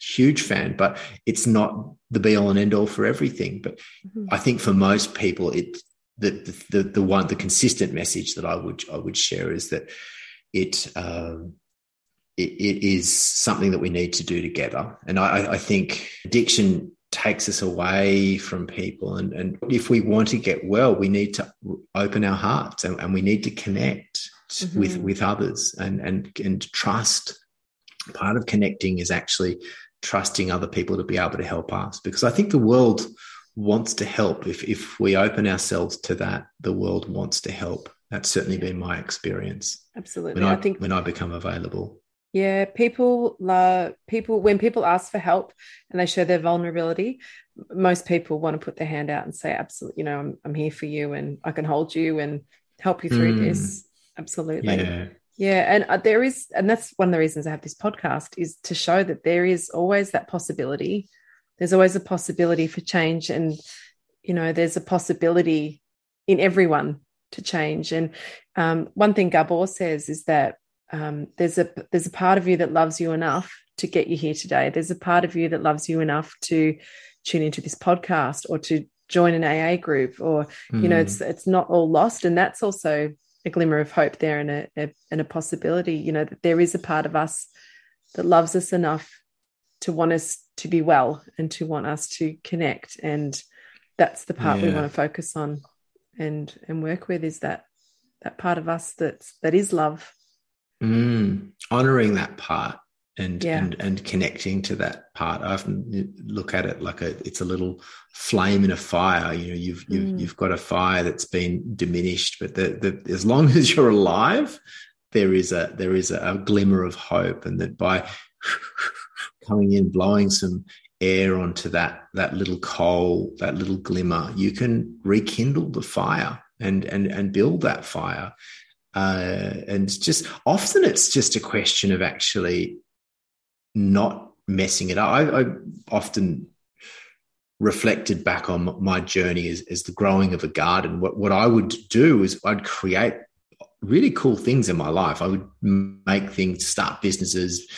huge fan, but it's not the be all and end all for everything. But mm-hmm. I think for most people, it, the, the, the one, the consistent message that I would, I would share is that it, um, it, it is something that we need to do together. And I, I think addiction takes us away from people. And, and if we want to get well, we need to open our hearts and, and we need to connect mm-hmm. with, with others and, and, and trust. Part of connecting is actually trusting other people to be able to help us because I think the world wants to help. If, if we open ourselves to that, the world wants to help. That's certainly been my experience. Absolutely. When I, I think when I become available. Yeah, people love people when people ask for help and they show their vulnerability. Most people want to put their hand out and say, "Absolutely, you know, I'm I'm here for you, and I can hold you and help you through mm. this." Absolutely, yeah. yeah. And uh, there is, and that's one of the reasons I have this podcast is to show that there is always that possibility. There's always a possibility for change, and you know, there's a possibility in everyone to change. And um, one thing Gabor says is that um, there's a there's a part of you that loves you enough to get you here today. There's a part of you that loves you enough to tune into this podcast or to join an AA group, or mm. you know, it's it's not all lost, and that's also a glimmer of hope there and a, a and a possibility. You know that there is a part of us that loves us enough to want us to be well and to want us to connect, and that's the part yeah. we want to focus on and and work with. Is that that part of us that's that is love Mm, honoring that part and, yeah. and and connecting to that part. I often look at it like a it's a little flame in a fire. You know, you've you've mm. you've got a fire that's been diminished, but the, the, as long as you're alive, there is a there is a, a glimmer of hope, and that by coming in, blowing some air onto that that little coal, that little glimmer, you can rekindle the fire and and and build that fire uh, and just often it's just a question of actually not messing it up. I, I often reflected back on my journey as, as the growing of a garden. What, what I would do is I'd create really cool things in my life. I would make things, start businesses,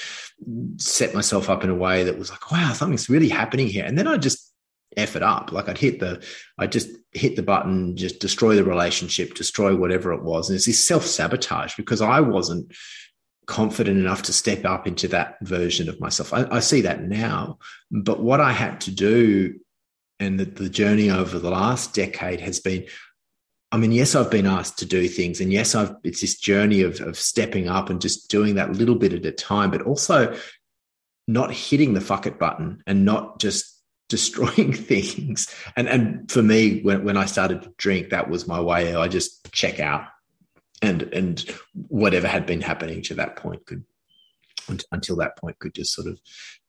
set myself up in a way that was like, wow, something's really happening here. And then I just F it up. Like I'd hit the, I just hit the button, just destroy the relationship, destroy whatever it was. And it's this self sabotage because I wasn't confident enough to step up into that version of myself. I, I see that now. But what I had to do and the, the journey over the last decade has been I mean, yes, I've been asked to do things, and yes, I've it's this journey of of stepping up and just doing that little bit at a time, but also not hitting the fuck it button and not just destroying things. And and for me, when when I started to drink, that was my way. I just check out, and and whatever had been happening to that point could until that point could just sort of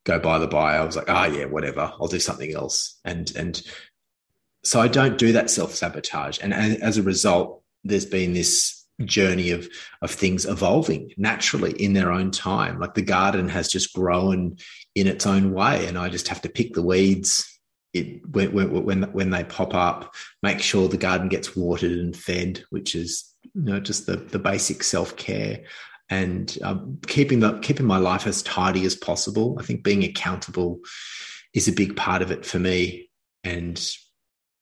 go by the by. I was like, ah, oh, yeah, whatever. I'll do something else. And and so I don't do that self sabotage. And as a result, there's been this journey of of things evolving naturally in their own time. Like the garden has just grown in its own way and i just have to pick the weeds. It when when when they pop up make sure the garden gets watered and fed which is you know just the the basic self-care. And um, keeping the keeping my life as tidy as possible i think being accountable is a big part of it for me. And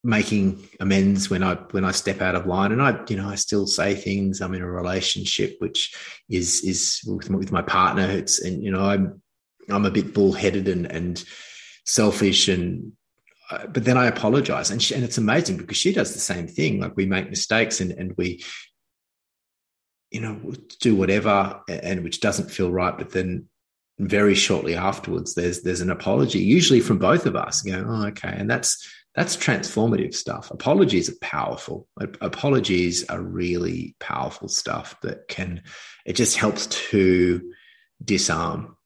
making amends when I when I step out of line, and I you know I still say things. I'm in a relationship which is is with, with my partner. It's and you know I'm I'm a bit bullheaded and and selfish and uh, but then I apologize and she, and it's amazing because she does the same thing. Like we make mistakes and and we you know do whatever and which doesn't feel right, but then very shortly afterwards there's there's an apology usually from both of us going oh okay and that's that's transformative stuff. Apologies are powerful. Apologies are really powerful stuff that can, it just helps to disarm.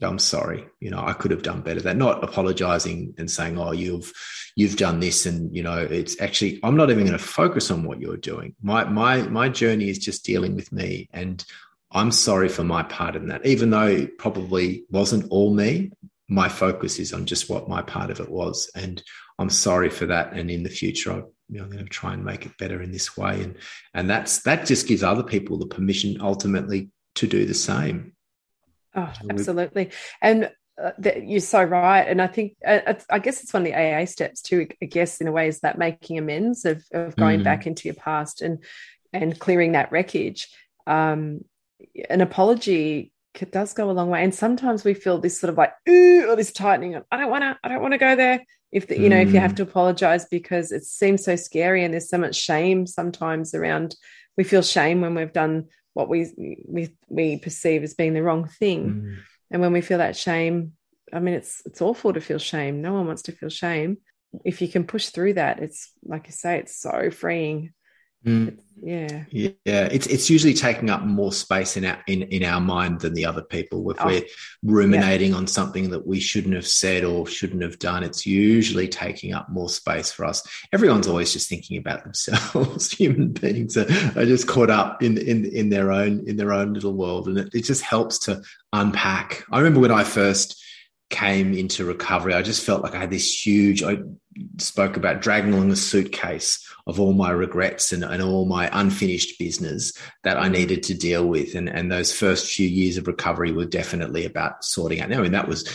I'm sorry, you know, I could have done better. That not apologizing and saying, "Oh, you've you've done this," and you know, it's actually I'm not even going to focus on what you're doing. My my my journey is just dealing with me, and I'm sorry for my part in that. Even though it probably wasn't all me, my focus is on just what my part of it was, and I'm sorry for that. And in the future, I, you know, I'm going to try and make it better in this way. And and that's that just gives other people the permission ultimately to do the same. Oh, absolutely. And uh, you're so right. And I think, uh, I guess it's one of the AA steps too, I guess, in a way, is that making amends of, of going mm. back into your past and, and clearing that wreckage. Um, an apology does go a long way. And sometimes we feel this sort of like, ooh, or this tightening. Of, I don't want to, I don't want to go there. If the, you know, if you have mm. to apologize because it seems so scary and there's so much shame sometimes around, we feel shame when we've done what we we we perceive as being the wrong thing. Mm. And when we feel that shame, I mean, it's it's awful to feel shame. No one wants to feel shame. If you can push through that, it's like you say, it's so freeing. Mm. Yeah. Yeah. It's it's usually taking up more space in our in, in our mind than the other people. If oh. we're ruminating yeah. on something that we shouldn't have said or shouldn't have done, it's usually taking up more space for us. Everyone's always just thinking about themselves. Human beings are, are just caught up in, in in their own in their own little world. And it, it just helps to unpack. I remember when I first came into recovery, I just felt like I had this huge, I spoke about dragging along a suitcase of all my regrets and, and all my unfinished business that I needed to deal with. And, and those first few years of recovery were definitely about sorting out. Now, I mean, that was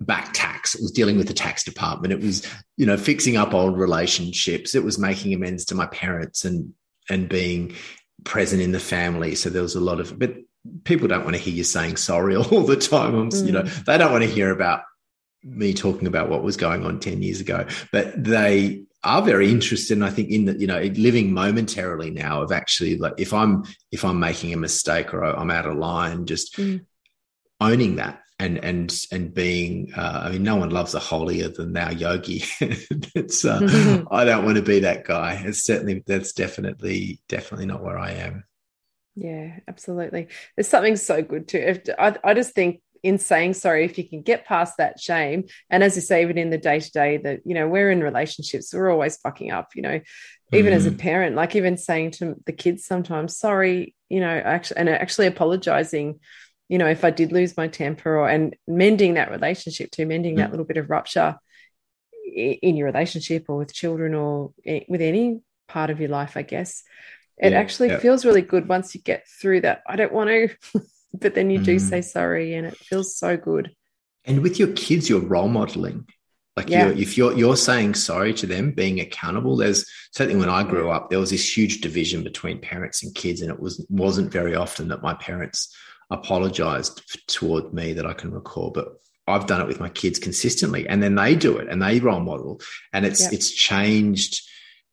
back tax. It was dealing with the tax department. It was, you know, fixing up old relationships. It was making amends to my parents and, and being present in the family. So there was a lot of, but people don't want to hear you saying sorry all the time. Mm. You know, mm. they don't want to hear about me talking about what was going on 10 years ago, but they are very interested, And I think, in that, you know, living momentarily now of actually like if I'm if I'm making a mistake or I'm out of line, just mm. owning that and and and being uh, I mean, no one loves a holier than thou yogi. it's uh. I don't want to be that guy. It's certainly that's definitely definitely not where I am. Yeah, absolutely. There's something so good too. If I, I just think in saying sorry, if you can get past that shame, and as you say, even in the day to day, that you know we're in relationships, we're always fucking up. You know, even mm. as a mm. parent, like even saying to the kids sometimes, sorry, you know, actually, and actually apologizing. You know, if I did lose my temper, or and mending that relationship to mending mm. that little bit of rupture in your relationship or with children or with any part of your life, I guess it yeah, actually yeah. feels really good once you get through that. I don't want to, but then you do mm. say sorry, and it feels so good. And with your kids, you're role modeling. Like yeah. you're, if you're you're saying sorry to them, being accountable. There's certainly when I grew up, there was this huge division between parents and kids, and it was wasn't very often that my parents apologized toward me that I can recall. But I've done it with my kids consistently, and then they do it and they role model, and it's yep. it's changed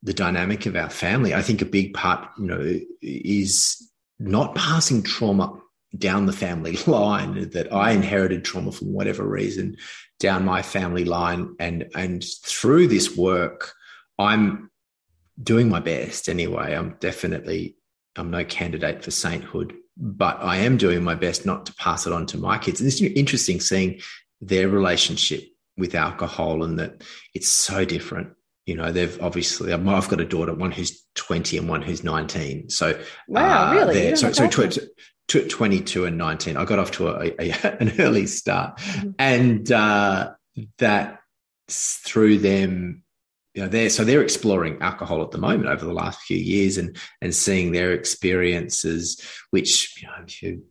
the dynamic of our family. I think a big part, you know, is not passing trauma down the family line that I mm-hmm. inherited trauma from whatever reason down my family line. And and through this work I'm doing my best anyway. I'm definitely I'm no candidate for sainthood but I am doing my best not to pass it on to my kids. And it's interesting seeing their relationship with alcohol and that it's so different you know, they've obviously, I've got a daughter, one who's 20 and one who's 19. So, wow, uh, really? So, so tw- 22 and 19. I got off to a, a, an early start. Mm-hmm. And uh, that through them, you know, they're so they're exploring alcohol at the moment over the last few years and and seeing their experiences, which you know, if you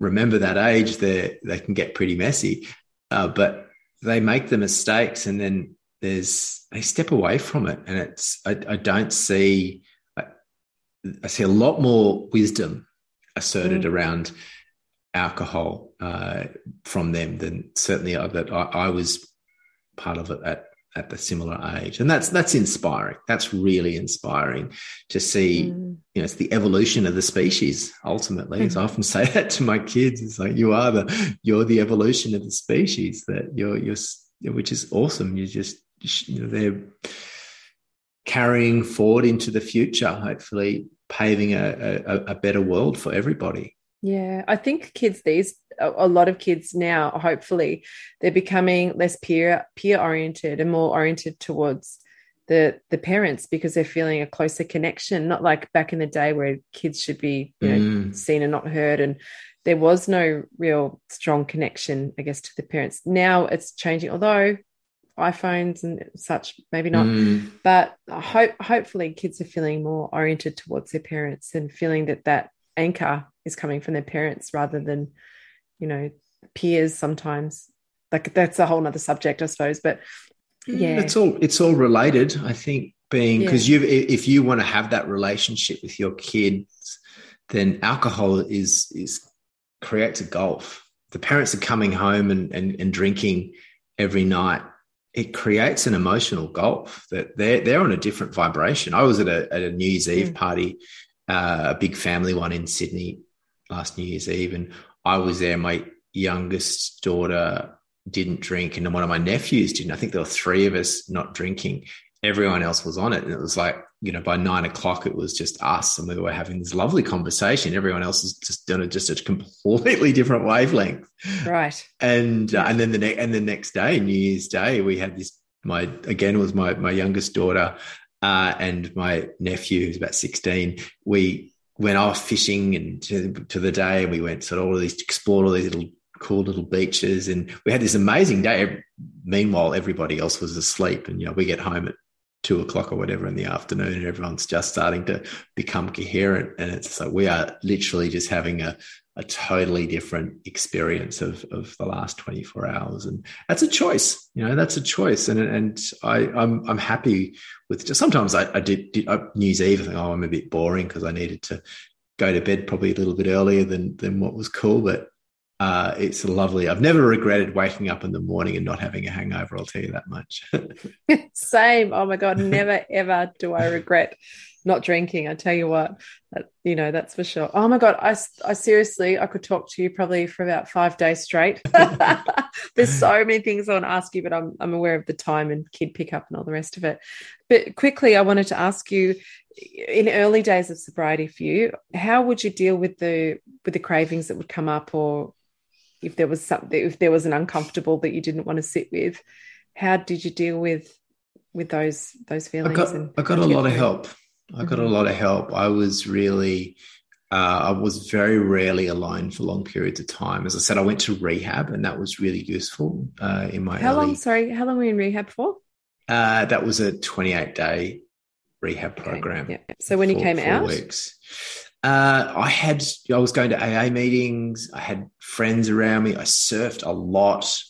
remember that age, they they can get pretty messy. Uh, but they make the mistakes and then there's they step away from it, and it's I, I don't see I, I, see a lot more wisdom asserted mm. around alcohol uh, from them than certainly that I, I, was part of it at at the similar age, and that's that's inspiring. That's really inspiring to see. Mm. You know, it's the evolution of the species. Ultimately, mm. as I often say that to my kids, it's like you are the you're the evolution of the species. That you're you're which is awesome. You just you know, they're carrying forward into the future, hopefully paving a, a, a better world for everybody. Yeah, I think kids these a lot of kids now, hopefully, they're becoming less peer peer oriented and more oriented towards the the parents because they're feeling a closer connection. Not like back in the day where kids should be you know mm. seen and not heard, and there was no real strong connection, I guess, to the parents. Now it's changing, although iPhones and such, maybe not. Mm. But hope hopefully kids are feeling more oriented towards their parents and feeling that that anchor is coming from their parents rather than, you know, peers sometimes. Like that's a whole other subject, I suppose. But yeah. It's all it's all related, I think, being because yeah. you if you want to have that relationship with your kids, then alcohol is is creates a gulf. The parents are coming home and, and, and drinking every night it creates an emotional gulf that they're they're on a different vibration. I was at a, at a New Year's Eve mm. party, uh, a big family one in Sydney last New Year's Eve, and I was there. My youngest daughter didn't drink, and one of my nephews didn't. I think there were three of us not drinking. Everyone else was on it, and it was like you know, by nine o'clock, it was just us, and we were having this lovely conversation. Everyone else is just done it just a completely different wavelength, right? And uh, and then the next and the next day, New Year's Day, we had this. My again was my my youngest daughter uh, and my nephew, who's about sixteen. We went off fishing and to, to the day, and we went sort of all of these explored all these little cool little beaches, and we had this amazing day. Meanwhile, everybody else was asleep, and you know, we get home at two o'clock or whatever in the afternoon and everyone's just starting to become coherent. And it's like we are literally just having a, a totally different experience of, of the last 24 hours. And that's a choice you know that's a choice. And and I I'm I'm happy with just sometimes I, I did, did I, New Year's Eve I think oh I'm a bit boring because I needed to go to bed probably a little bit earlier than than what was cool. But uh, it's lovely. I've never regretted waking up in the morning and not having a hangover. I'll tell you that much. Same. Oh my god, never ever do I regret not drinking. I tell you what, that, you know that's for sure. Oh my god, I, I seriously, I could talk to you probably for about five days straight. There's so many things I want to ask you, but I'm I'm aware of the time and kid pickup and all the rest of it. But quickly, I wanted to ask you in early days of sobriety for you how would you deal with the with the cravings that would come up or if there was something if there was an uncomfortable that you didn't want to sit with how did you deal with with those those feelings i got, and I got a lot of help i got mm-hmm. a lot of help i was really uh, I was very rarely alone for long periods of time. As I said, I went to rehab, and that was really useful uh, in my. How early, long? Sorry, how long were you in rehab for? Uh, that was a twenty-eight day rehab program. Okay. Yeah. So when you came out, weeks. Uh, I had, I was going to AA meetings. I had friends around me. I surfed a lot.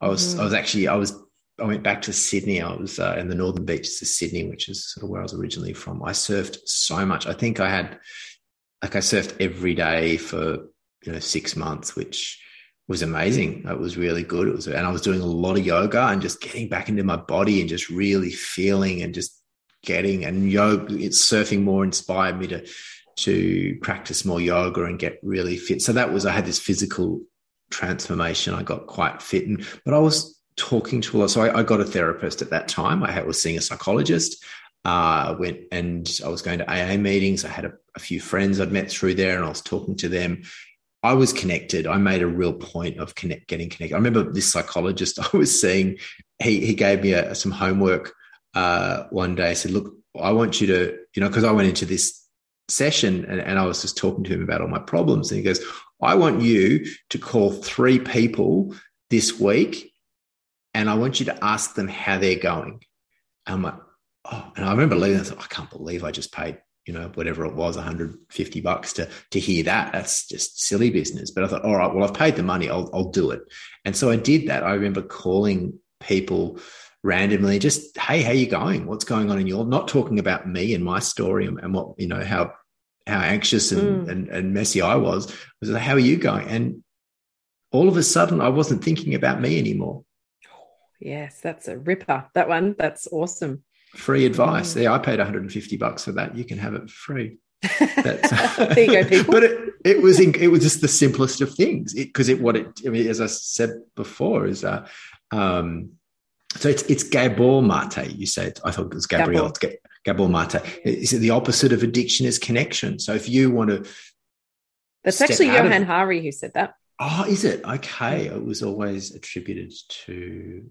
I was, mm. I was actually, I was, I went back to Sydney. I was uh, in the northern beaches of Sydney, which is sort of where I was originally from. I surfed so much. I think I had, like, I surfed every day for you know six months, which was amazing. It was really good. It was, and I was doing a lot of yoga and just getting back into my body and just really feeling and just getting and yoga. It's surfing more inspired me to to practice more yoga and get really fit. So that was, I had this physical transformation. I got quite fit. And, but I was talking to a lot. So I, I got a therapist at that time. I was seeing a psychologist. Uh, went and I was going to AA meetings. I had a, a few friends I'd met through there and I was talking to them. I was connected. I made a real point of connect, getting connected. I remember this psychologist I was seeing, he, he gave me a, some homework uh, one day. I said, look, I want you to, you know, because I went into this session and, and I was just talking to him about all my problems. And he goes, I want you to call three people this week and I want you to ask them how they're going. And I'm like, oh, and I remember leaving, I thought, I can't believe I just paid, you know, whatever it was, 150 bucks to, to hear that. That's just silly business. But I thought, all right, well, I've paid the money. I'll, I'll do it. And so I did that. I remember calling people randomly just hey how you going? What's going on in your not talking about me and my story and, and what you know how how anxious and, mm. and, and messy i was. I was like, how are you going? And all of a sudden i wasn't thinking about me anymore. Yes that's a ripper that one. That's awesome. Free advice. Mm. yeah i paid 150 bucks for that. You can have it free. There you go, people. but it, it was in, it was just the simplest of things. Because it, it, what it I mean as I said before is uh, um, So it's it's Gabor Mate. You said I thought it was Gabriel. Gabor, Gabor Mate. Is it the opposite of addiction is connection? So if you want to, that's actually Johann of, Hari who said that. Oh, is it okay? It was always attributed to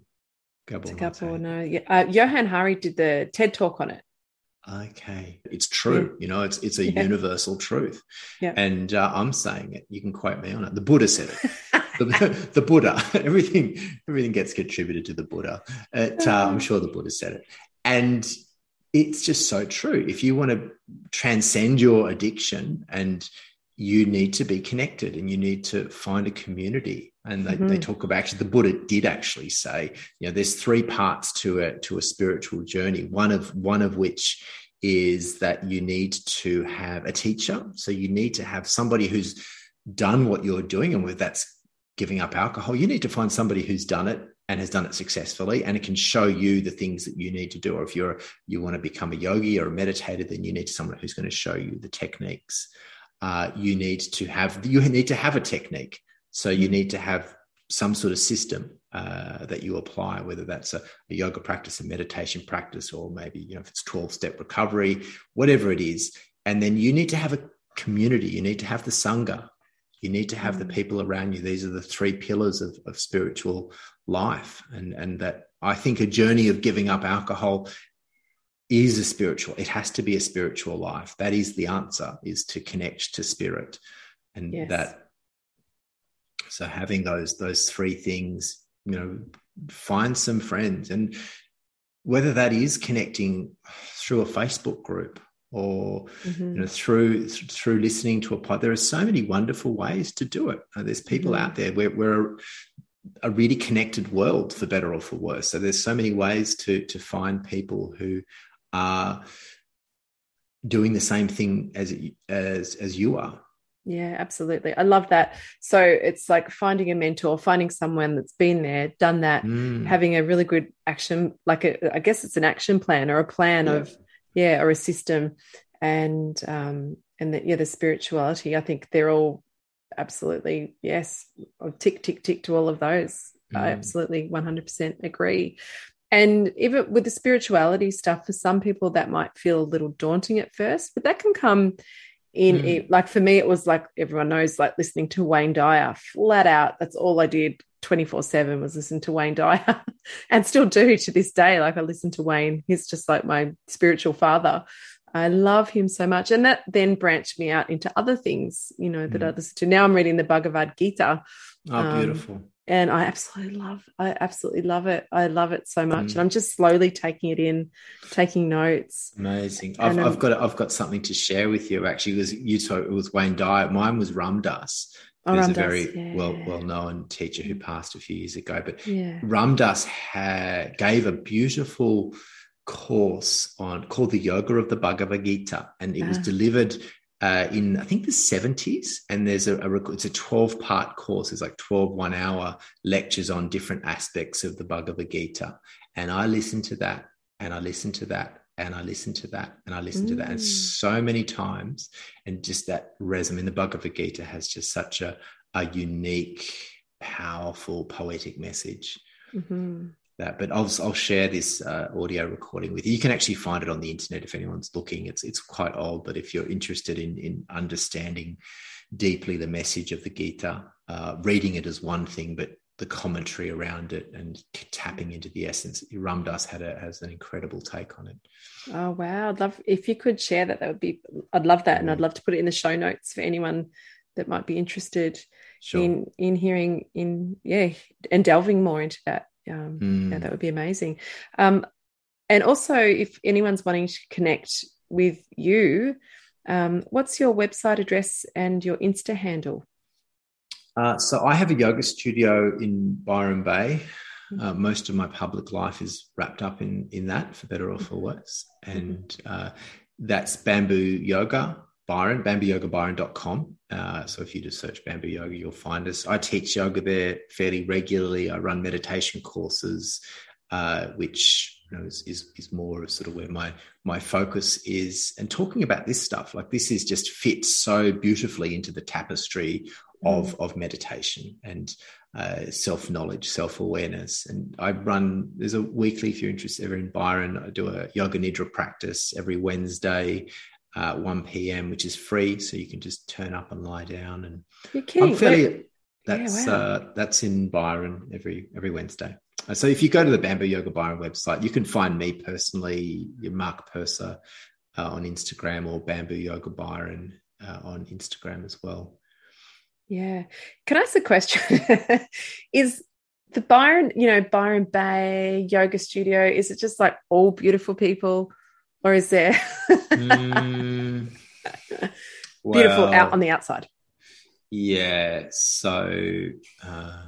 Gabor. To Gabor, no. Yeah. Uh, Johann Hari did the TED talk on it. Okay, it's true. Yeah. You know, it's it's a yeah. universal truth. Yeah. And uh, I'm saying it. You can quote me on it. The Buddha said it. the, the, Buddha. Everything everything gets contributed to the Buddha. It, uh, I'm sure the Buddha said it. And it's just so true. If you want to transcend your addiction and you need to be connected and you need to find a community and they, mm-hmm. they talk about actually the buddha did actually say you know there's three parts to it to a spiritual journey one of one of which is that you need to have a teacher so you need to have somebody who's done what you're doing and with that's giving up alcohol you need to find somebody who's done it and has done it successfully and it can show you the things that you need to do or if you're you want to become a yogi or a meditator then you need someone who's going to show you the techniques uh, you need to have you need to have a technique. So you need to have some sort of system uh, that you apply, whether that's a, a, yoga practice, a meditation practice, or maybe you know if it's twelve step recovery, whatever it is. And then you need to have a community. You need to have the sangha. You need to have the mm. people around you. These are the three pillars of, of spiritual life, and and that I think a journey of giving up alcohol is a spiritual it has to be a spiritual life that is the answer is to connect to spirit and yes. that so having those those three things you know find some friends and whether that is connecting through a facebook group or mm-hmm. you know through through listening to a pod there are so many wonderful ways to do it there's people mm-hmm. out there we're, we're a really connected world for better or for worse so there's so many ways to to find people who are doing the same thing as as as you are yeah absolutely i love that so it's like finding a mentor finding someone that's been there done that mm. having a really good action like a, I guess it's an action plan or a plan yeah. of yeah or a system and um and the, yeah the spirituality i think they're all absolutely yes tick tick tick to all of those mm. i absolutely 100% agree and even with the spirituality stuff, for some people that might feel a little daunting at first, but that can come in mm. like for me, it was like everyone knows, like listening to Wayne Dyer flat out. That's all I did 24 7 was listen to Wayne Dyer and still do to this day. Like I listen to Wayne, he's just like my spiritual father. I love him so much. And that then branched me out into other things, you know, that mm. I listen to. Now I'm reading the Bhagavad Gita. Oh, beautiful. And I absolutely love I absolutely love it. I love it so much, mm. and I'm just slowly taking it in, taking notes. Amazing. I've, I've, got I've got something to share with you. Actually, it was you told it was Wayne Dyer. Mine was Ram Dass. Oh, who's a very yeah. well well known teacher who passed a few years ago. But yeah. Ram Dass had, gave a beautiful course on called the Yoga of the Bhagavad Gita, and it ah. was delivered uh, in I think the 70s, and there's a, a, it's a 12 part course. It's like 12 one hour lectures on different aspects of the Bhagavad Gita, and I listened to that, and I listened to that, and I listened to that, and I listened mm. to that, and mm. so many times, and just that resume. In the Bhagavad Gita has just such a a unique, powerful, poetic message. Mm-hmm that. But I'll I'll share this uh, audio recording with you. You can actually find it on the internet if anyone's looking. It's it's quite old, but if you're interested in in understanding deeply the message of the Gita, uh, reading it is one thing, but the commentary around it and tapping into the essence. Ram Dass had a, has an incredible take on it. Oh wow! I'd love if you could share that. That would be. I'd love that, and I'd love to put it in the show notes for anyone that might be interested sure. in in hearing in yeah and delving more into that um, mm. yeah, that would be amazing. Um, and also, if anyone's wanting to connect with you, um, what's your website address and your Insta handle? Uh, so I have a yoga studio in Byron Bay. Mm-hmm. Uh, most of my public life is wrapped up in in that, for better or for mm-hmm. worse. And uh, that's Bamboo Yoga Byron, bambooyogabyron.com. Uh, so if you just search Bamboo Yoga, you'll find us. I teach yoga there fairly regularly. I run meditation courses, uh, which you know, is, is, is more of sort of where my my focus is. And talking about this stuff, like this is just fits so beautifully into the tapestry of mm. of meditation. And uh, self knowledge, self awareness. And I run, there's a weekly, if you're interested ever in Byron, I do a yoga nidra practice every Wednesday. Uh, 1 p.m., which is free, so you can just turn up and lie down. And You're kidding. I'm fairly, Wait, that's Yeah, wow. uh, that's in Byron every every Wednesday. Uh, So if you go to the Bamboo Yoga Byron website, you can find me personally, Mark Purser uh, on Instagram or Bamboo Yoga Byron uh, on Instagram as well. Yeah. Can I ask a question? is the Byron, you know, Byron Bay yoga studio, is it just like all beautiful people? Or is there Mm, beautiful well, out on the outside? Yeah. So uh,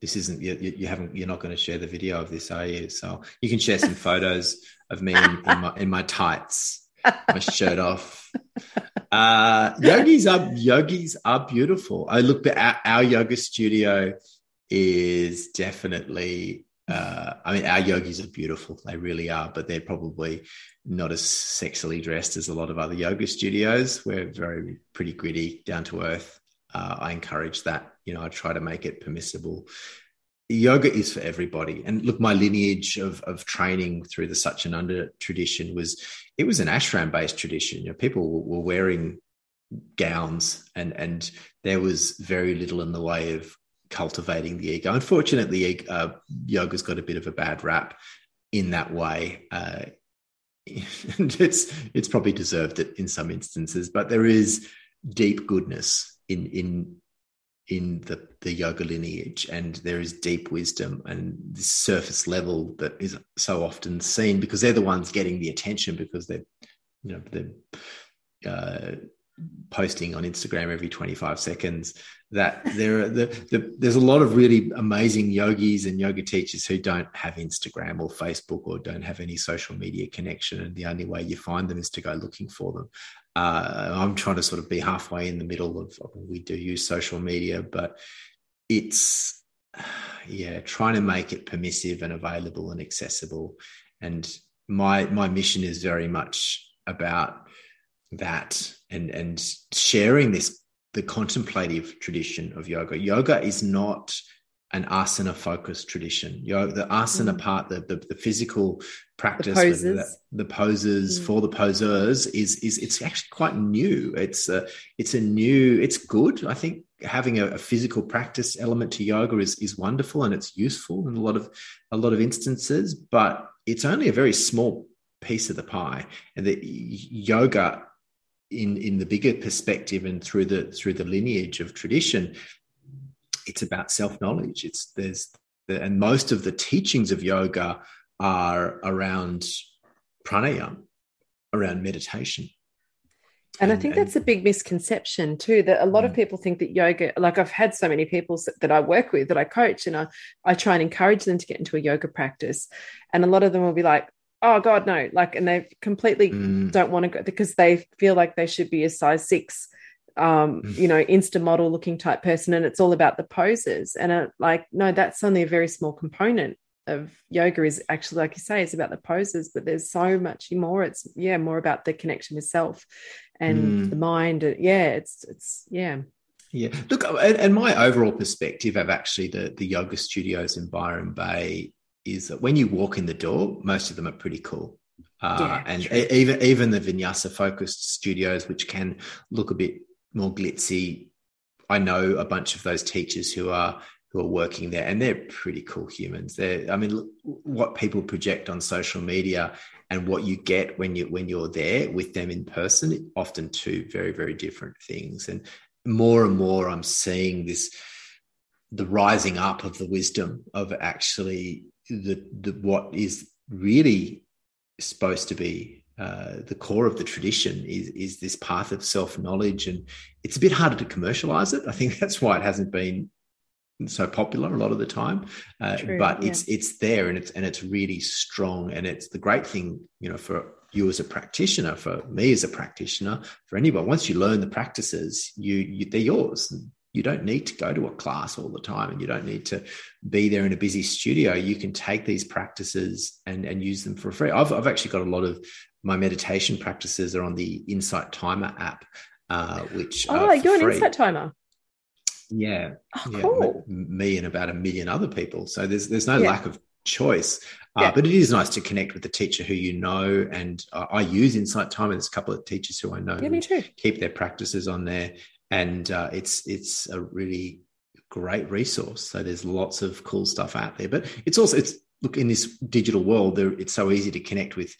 this isn't you, you you haven't you're not going to share the video of this, are you? So you can share some photos of me in, in my in my tights, my shirt off. Uh, yogis are yogis are beautiful. I look at our, our yoga studio is definitely. Uh, I mean, our yogis are beautiful. They really are, but they're probably not as sexily dressed as a lot of other yoga studios. We're very pretty gritty, down to earth. Uh, I encourage that. You know, I try to make it permissible. Yoga is for everybody. And look, my lineage of of training through the Satyananda tradition was it was an ashram based tradition. You know, people were wearing gowns, and and there was very little in the way of cultivating the ego. Unfortunately, uh, yoga's got a bit of a bad rap in that way. Uh, it's it's probably deserved it in some instances, but there is deep goodness in in in the the yoga lineage, and there is deep wisdom and this surface level that is so often seen because they're the ones getting the attention because they're you know they're uh, posting on Instagram every 25 seconds that there are the, the, there's a lot of really amazing yogis and yoga teachers who don't have Instagram or Facebook or don't have any social media connection. And the only way you find them is to go looking for them. Uh, I'm trying to sort of be halfway in the middle of we do use social media but it's yeah trying to make it permissive and available and accessible. And my my mission is very much about that and and sharing this the contemplative tradition of yoga yoga is not an asana focused tradition yoga the asana Mm. part the, the the physical practice poses. whether that- the poses Mm. for the posers is is it's actually quite new it's a it's a new it's good i think having a, a physical practice element to yoga is is wonderful and it's useful in a lot of a lot of instances but it's only a very small piece of the pie and the yoga in in the bigger perspective and through the through the lineage of tradition it's about self knowledge it's there's the, and most of the teachings of yoga are around pranayama around meditation And I think and- that's a big misconception too. That a lot of Mm. people think that yoga, like I've had so many people that I work with that I coach, and I, I try and encourage them to get into a yoga practice. And a lot of them will be like, oh God, no. Like, and they completely Mm. don't want to go because they feel like they should be a size six, um, Mm. you know, Insta model looking type person. And it's all about the poses. And it, like, no, that's only a very small component of yoga is actually, like you say, it's about the poses, but there's so much more. It's, yeah, more about the connection with self and Mm. the mind. Yeah, it's, it's, yeah. Yeah. Look, and, and my overall perspective of actually the, the yoga studios in Byron Bay is that when you walk in the door, most of them are pretty cool. Uh, Yeah, and true. even even the vinyasa focused studios, which can look a bit more glitzy, I know a bunch of those teachers who are who are working there, and they're pretty cool humans. They're, I mean, look, what people project on social media and what you get when you when you're there with them in person, often two very very different things. And more and more, I'm seeing this the rising up of the wisdom of actually the, the what is really supposed to be uh, the core of the tradition is is this path of self knowledge, and it's a bit harder to commercialize it. I think that's why it hasn't been so popular a lot of the time. Uh, True, but yeah. it's it's there, and it's and it's really strong, and it's the great thing, you know, for you as a practitioner, for me as a practitioner, for anyone. Once you learn the practices, you, you they're yours. You don't need to go to a class all the time, and you don't need to be there in a busy studio. You can take these practices and and use them for free. I've I've actually got a lot of my meditation practices are on the Insight Timer app, uh, which Oh, you're an insight timer. Yeah, Oh, yeah, cool. m- me and about a million other people. So there's there's no Yeah. lack of choice. Uh, Yeah. But it is nice to connect with the teacher who you know, and uh, I use Insight Time, and there's a couple of teachers who I know Yeah, me too. keep their practices on there, and uh, it's it's a really great resource. So there's lots of cool stuff out there, but it's also it's look in this digital world, there, it's so easy to connect with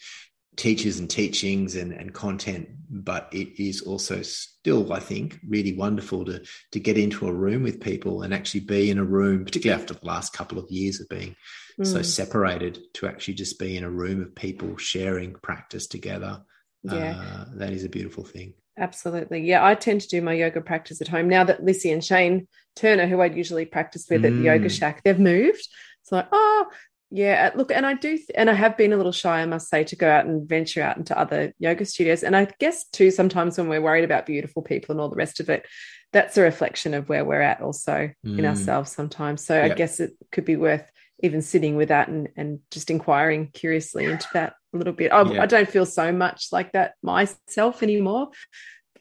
teachers and teachings and, and content, but it is also still, I think, really wonderful to to get into a room with people and actually be in a room, particularly after the last couple of years of being so Mm. separated, to actually just be in a room of people sharing practice together. Yeah. Uh, that is a beautiful thing. Absolutely. Yeah, I tend to do my yoga practice at home. Now that Lissy and Shane Turner, who I'd usually practice with at the Yoga Mm. Shack, they've moved. It's like, oh, yeah. Look, and I do, and I have been a little shy, I must say, to go out and venture out into other yoga studios. And I guess, too, sometimes when we're worried about beautiful people and all the rest of it, that's a reflection of where we're at also in Mm. ourselves sometimes. So I guess it could be worth even sitting with that and, and just inquiring curiously into that a little bit. I, Yeah. I don't feel so much like that myself anymore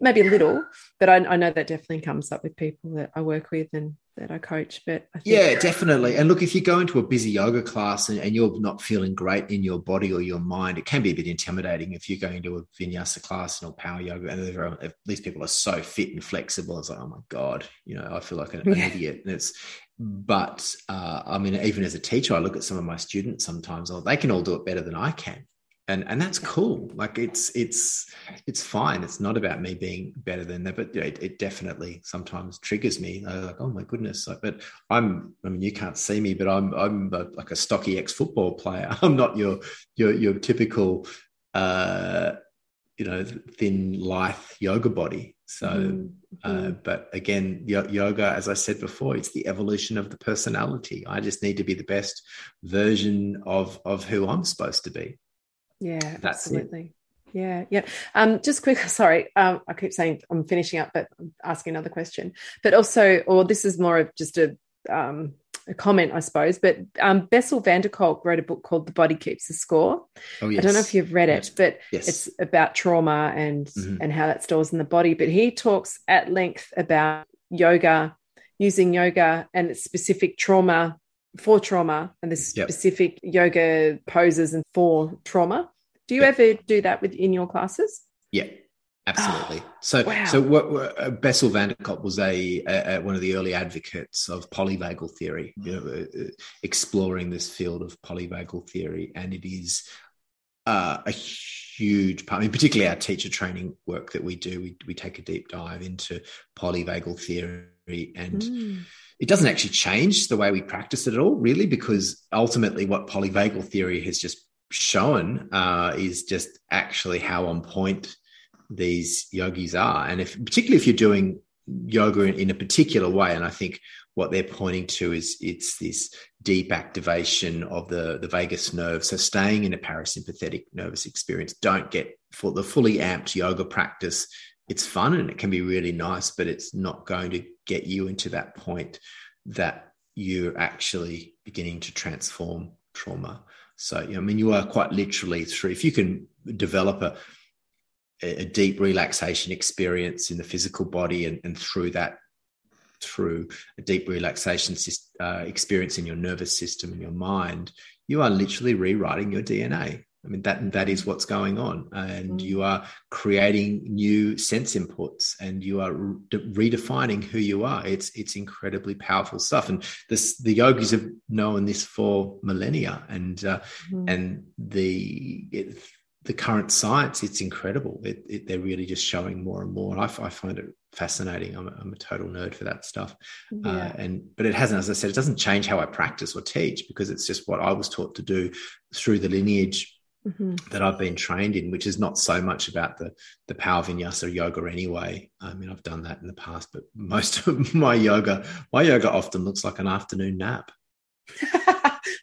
maybe a little, but I, I know that definitely comes up with people that I work with and that I coach. But I think, Yeah, definitely. And look, if you go into a busy yoga class and, and you're not feeling great in your body or your mind, it can be a bit intimidating if you're going to a vinyasa class or power yoga and are, these people are so fit and flexible. It's like, oh my God, you know, I feel like an, an idiot. And it's, but uh, I mean, even as a teacher, I look at some of my students sometimes, oh, they can all do it better than I can. And, and that's cool. Like it's it's it's fine. It's not about me being better than that, but it, it definitely sometimes triggers me. I'm like, oh my goodness! Like, but I'm. I mean, you can't see me, but I'm. I'm a, like a stocky ex football player. I'm not your your your typical, uh, you know, thin, lithe yoga body. So, Mhm, uh, but again, yo- yoga, as I said before, it's the evolution of the personality. I just need to be the best version of of who I'm supposed to be. Yeah, that's it. absolutely. Yeah, yeah. Um, just quick, sorry. Um, I keep saying I'm finishing up, but I'm asking another question. But also, or this is more of just a um, a comment, I suppose. But um, Bessel van der Kolk wrote a book called "The Body Keeps the Score." Oh yes. I don't know if you've read it, but Yes. it's about trauma and Mhm. and how that stores in the body. But he talks at length about yoga, using yoga and its specific trauma for trauma and the Yep. specific yoga poses and for trauma. Do you Yep. ever do that within your classes? Yeah, absolutely. so, wow. so what, what uh, Bessel van der Kolk was a, a, one of the early advocates of polyvagal theory, you know, uh, uh, exploring this field of polyvagal theory, and it is uh, a huge part. I mean, particularly our teacher training work that we do, we we take a deep dive into polyvagal theory and. Mm. It doesn't actually change the way we practice it at all, really, because ultimately what polyvagal theory has just shown uh, is just actually how on point these yogis are. And if particularly if you're doing yoga in, in a particular way, and I think what they're pointing to is it's this deep activation of the, the vagus nerve. So staying in a parasympathetic nervous experience, don't get for the fully amped yoga practice. It's fun and it can be really nice, but it's not going to get you into that point that you're actually beginning to transform trauma. So, I mean, you are quite literally through, if you can develop a, a deep relaxation experience in the physical body and, and through that, through a deep relaxation uh, experience in your nervous system and your mind, you are literally rewriting your DNA. I mean, that, that is what's going on. And Mm. you are creating new sense inputs and you are re- redefining who you are. It's, it's incredibly powerful stuff. And this, the yogis have known this for millennia and, uh, Mhm. and the, it, the current science, it's incredible. It, it, they're really just showing more and more. And I, find it fascinating. I'm a, I'm a total nerd for that stuff. Uh, and but it hasn't, as I said, it doesn't change how I practice or teach because it's just what I was taught to do through the lineage Mhm. that I've been trained in, which is not so much about the the power vinyasa yoga anyway. I mean, I've done that in the past, but most of my yoga, my yoga often looks like an afternoon nap.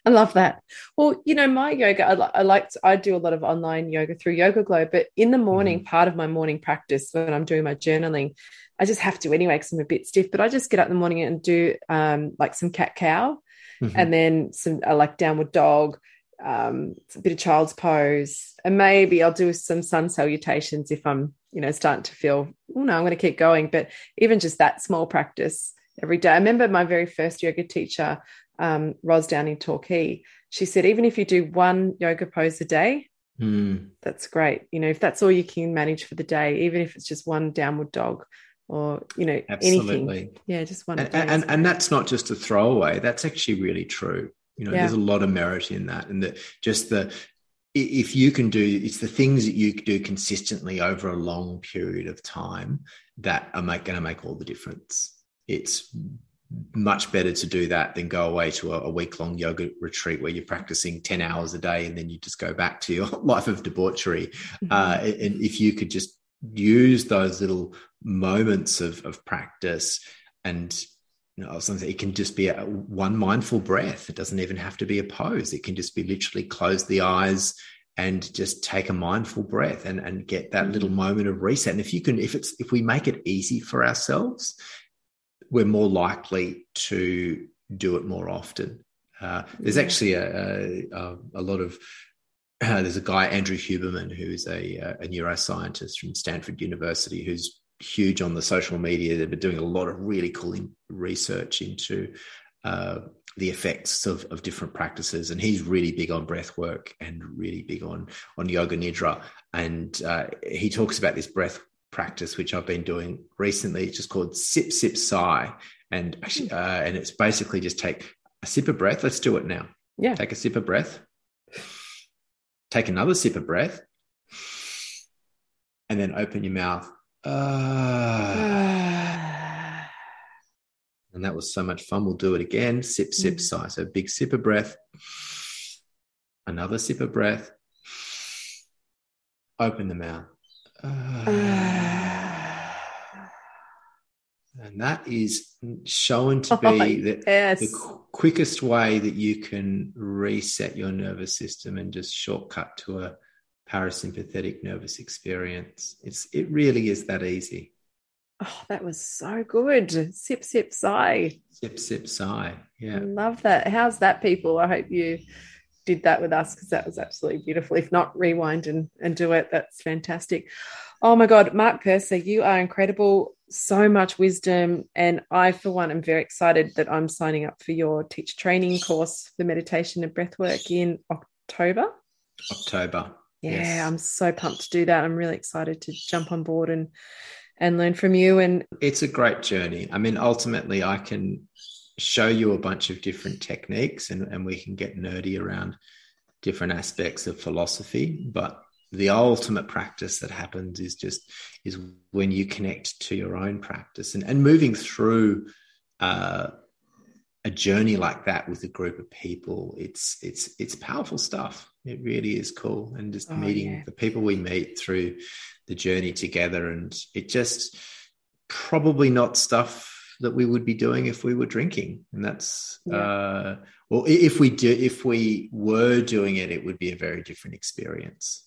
I love that. Well, you know, my yoga, I, li- I like, to- I do a lot of online yoga through YogaGlo, but in the morning, Mm-hmm. part of my morning practice when I'm doing my journaling, I just have to anyway because I'm a bit stiff, but I just get up in the morning and do um, like some cat cow Mhm. and then some uh, like downward dog, um, a bit of child's pose, and maybe I'll do some sun salutations if I'm, you know, starting to feel, oh no, I'm going to keep going. But even just that small practice every day. I remember my very first yoga teacher, um, Ros down in Torquay. She said, even if you do one yoga pose a day, Mm. that's great. You know, if that's all you can manage for the day, even if it's just one downward dog or, you know, Absolutely. anything. Yeah, just one. And, and, and that's not just a throwaway. That's actually really true. You know, Yeah. there's a lot of merit in that. And that just the, if you can do, it's the things that you do consistently over a long period of time that are make, going to make all the difference. It's much better to do that than go away to a, a week long yoga retreat where you're practicing 10 hours a day and then you just go back to your life of debauchery. Mm-hmm. Uh, and if you could just use those little moments of, of practice and you know, I was gonna say it can just be a, one mindful breath. It doesn't even have to be a pose. It can just be literally close the eyes and just take a mindful breath and, and get that little moment of reset. And if you can, if it's if we make it easy for ourselves, we're more likely to do it more often. Uh, there's actually a, a, a lot of uh, there's a guy Andrew Huberman who's a, uh, a neuroscientist from Stanford University who's huge on the social media. They've been doing a lot of really cool research into uh, the effects of, of different practices, and he's really big on breath work and really big on on yoga nidra. And uh, he talks about this breath practice which I've been doing recently. It's just called sip sip sigh, and actually, uh, and it's basically just take a sip of breath. Let's do it now. Yeah. Take a sip of breath. Take another sip of breath. And then open your mouth. Ah. and that was so much fun. We'll do it again. Sip, sip, Mm. sigh. So big sip of breath. Another sip of breath. Open the mouth. Ah. and that is shown to be Oh, the, yes. the qu- quickest way that you can reset your nervous system and just shortcut to a parasympathetic nervous experience. It's it really is that easy. Oh, that was so good. Sip, sip, sigh. Sip, sip, sigh. I Yeah. love that. How's that, people? I hope you did that with us because that was absolutely beautiful. If not, rewind and, and do it. That's fantastic. Oh my God, Mark Purser, you are incredible. So much wisdom. And I, for one, am very excited that I'm signing up for your teacher training course for meditation and breathwork in October. October. Yeah, Yes. I'm so pumped to do that. I'm really excited to jump on board and and learn from you. And It's a great journey. I mean, ultimately, I can show you a bunch of different techniques and, and we can get nerdy around different aspects of philosophy. But the ultimate practice that happens is just is when you connect to your own practice and, and moving through uh, a journey like that with a group of people it's it's it's powerful stuff it really is cool and just Oh, meeting yeah. the people we meet through the journey together and it just probably not stuff that we would be doing if we were drinking and that's Yeah. uh well if we do if we were doing it it would be a very different experience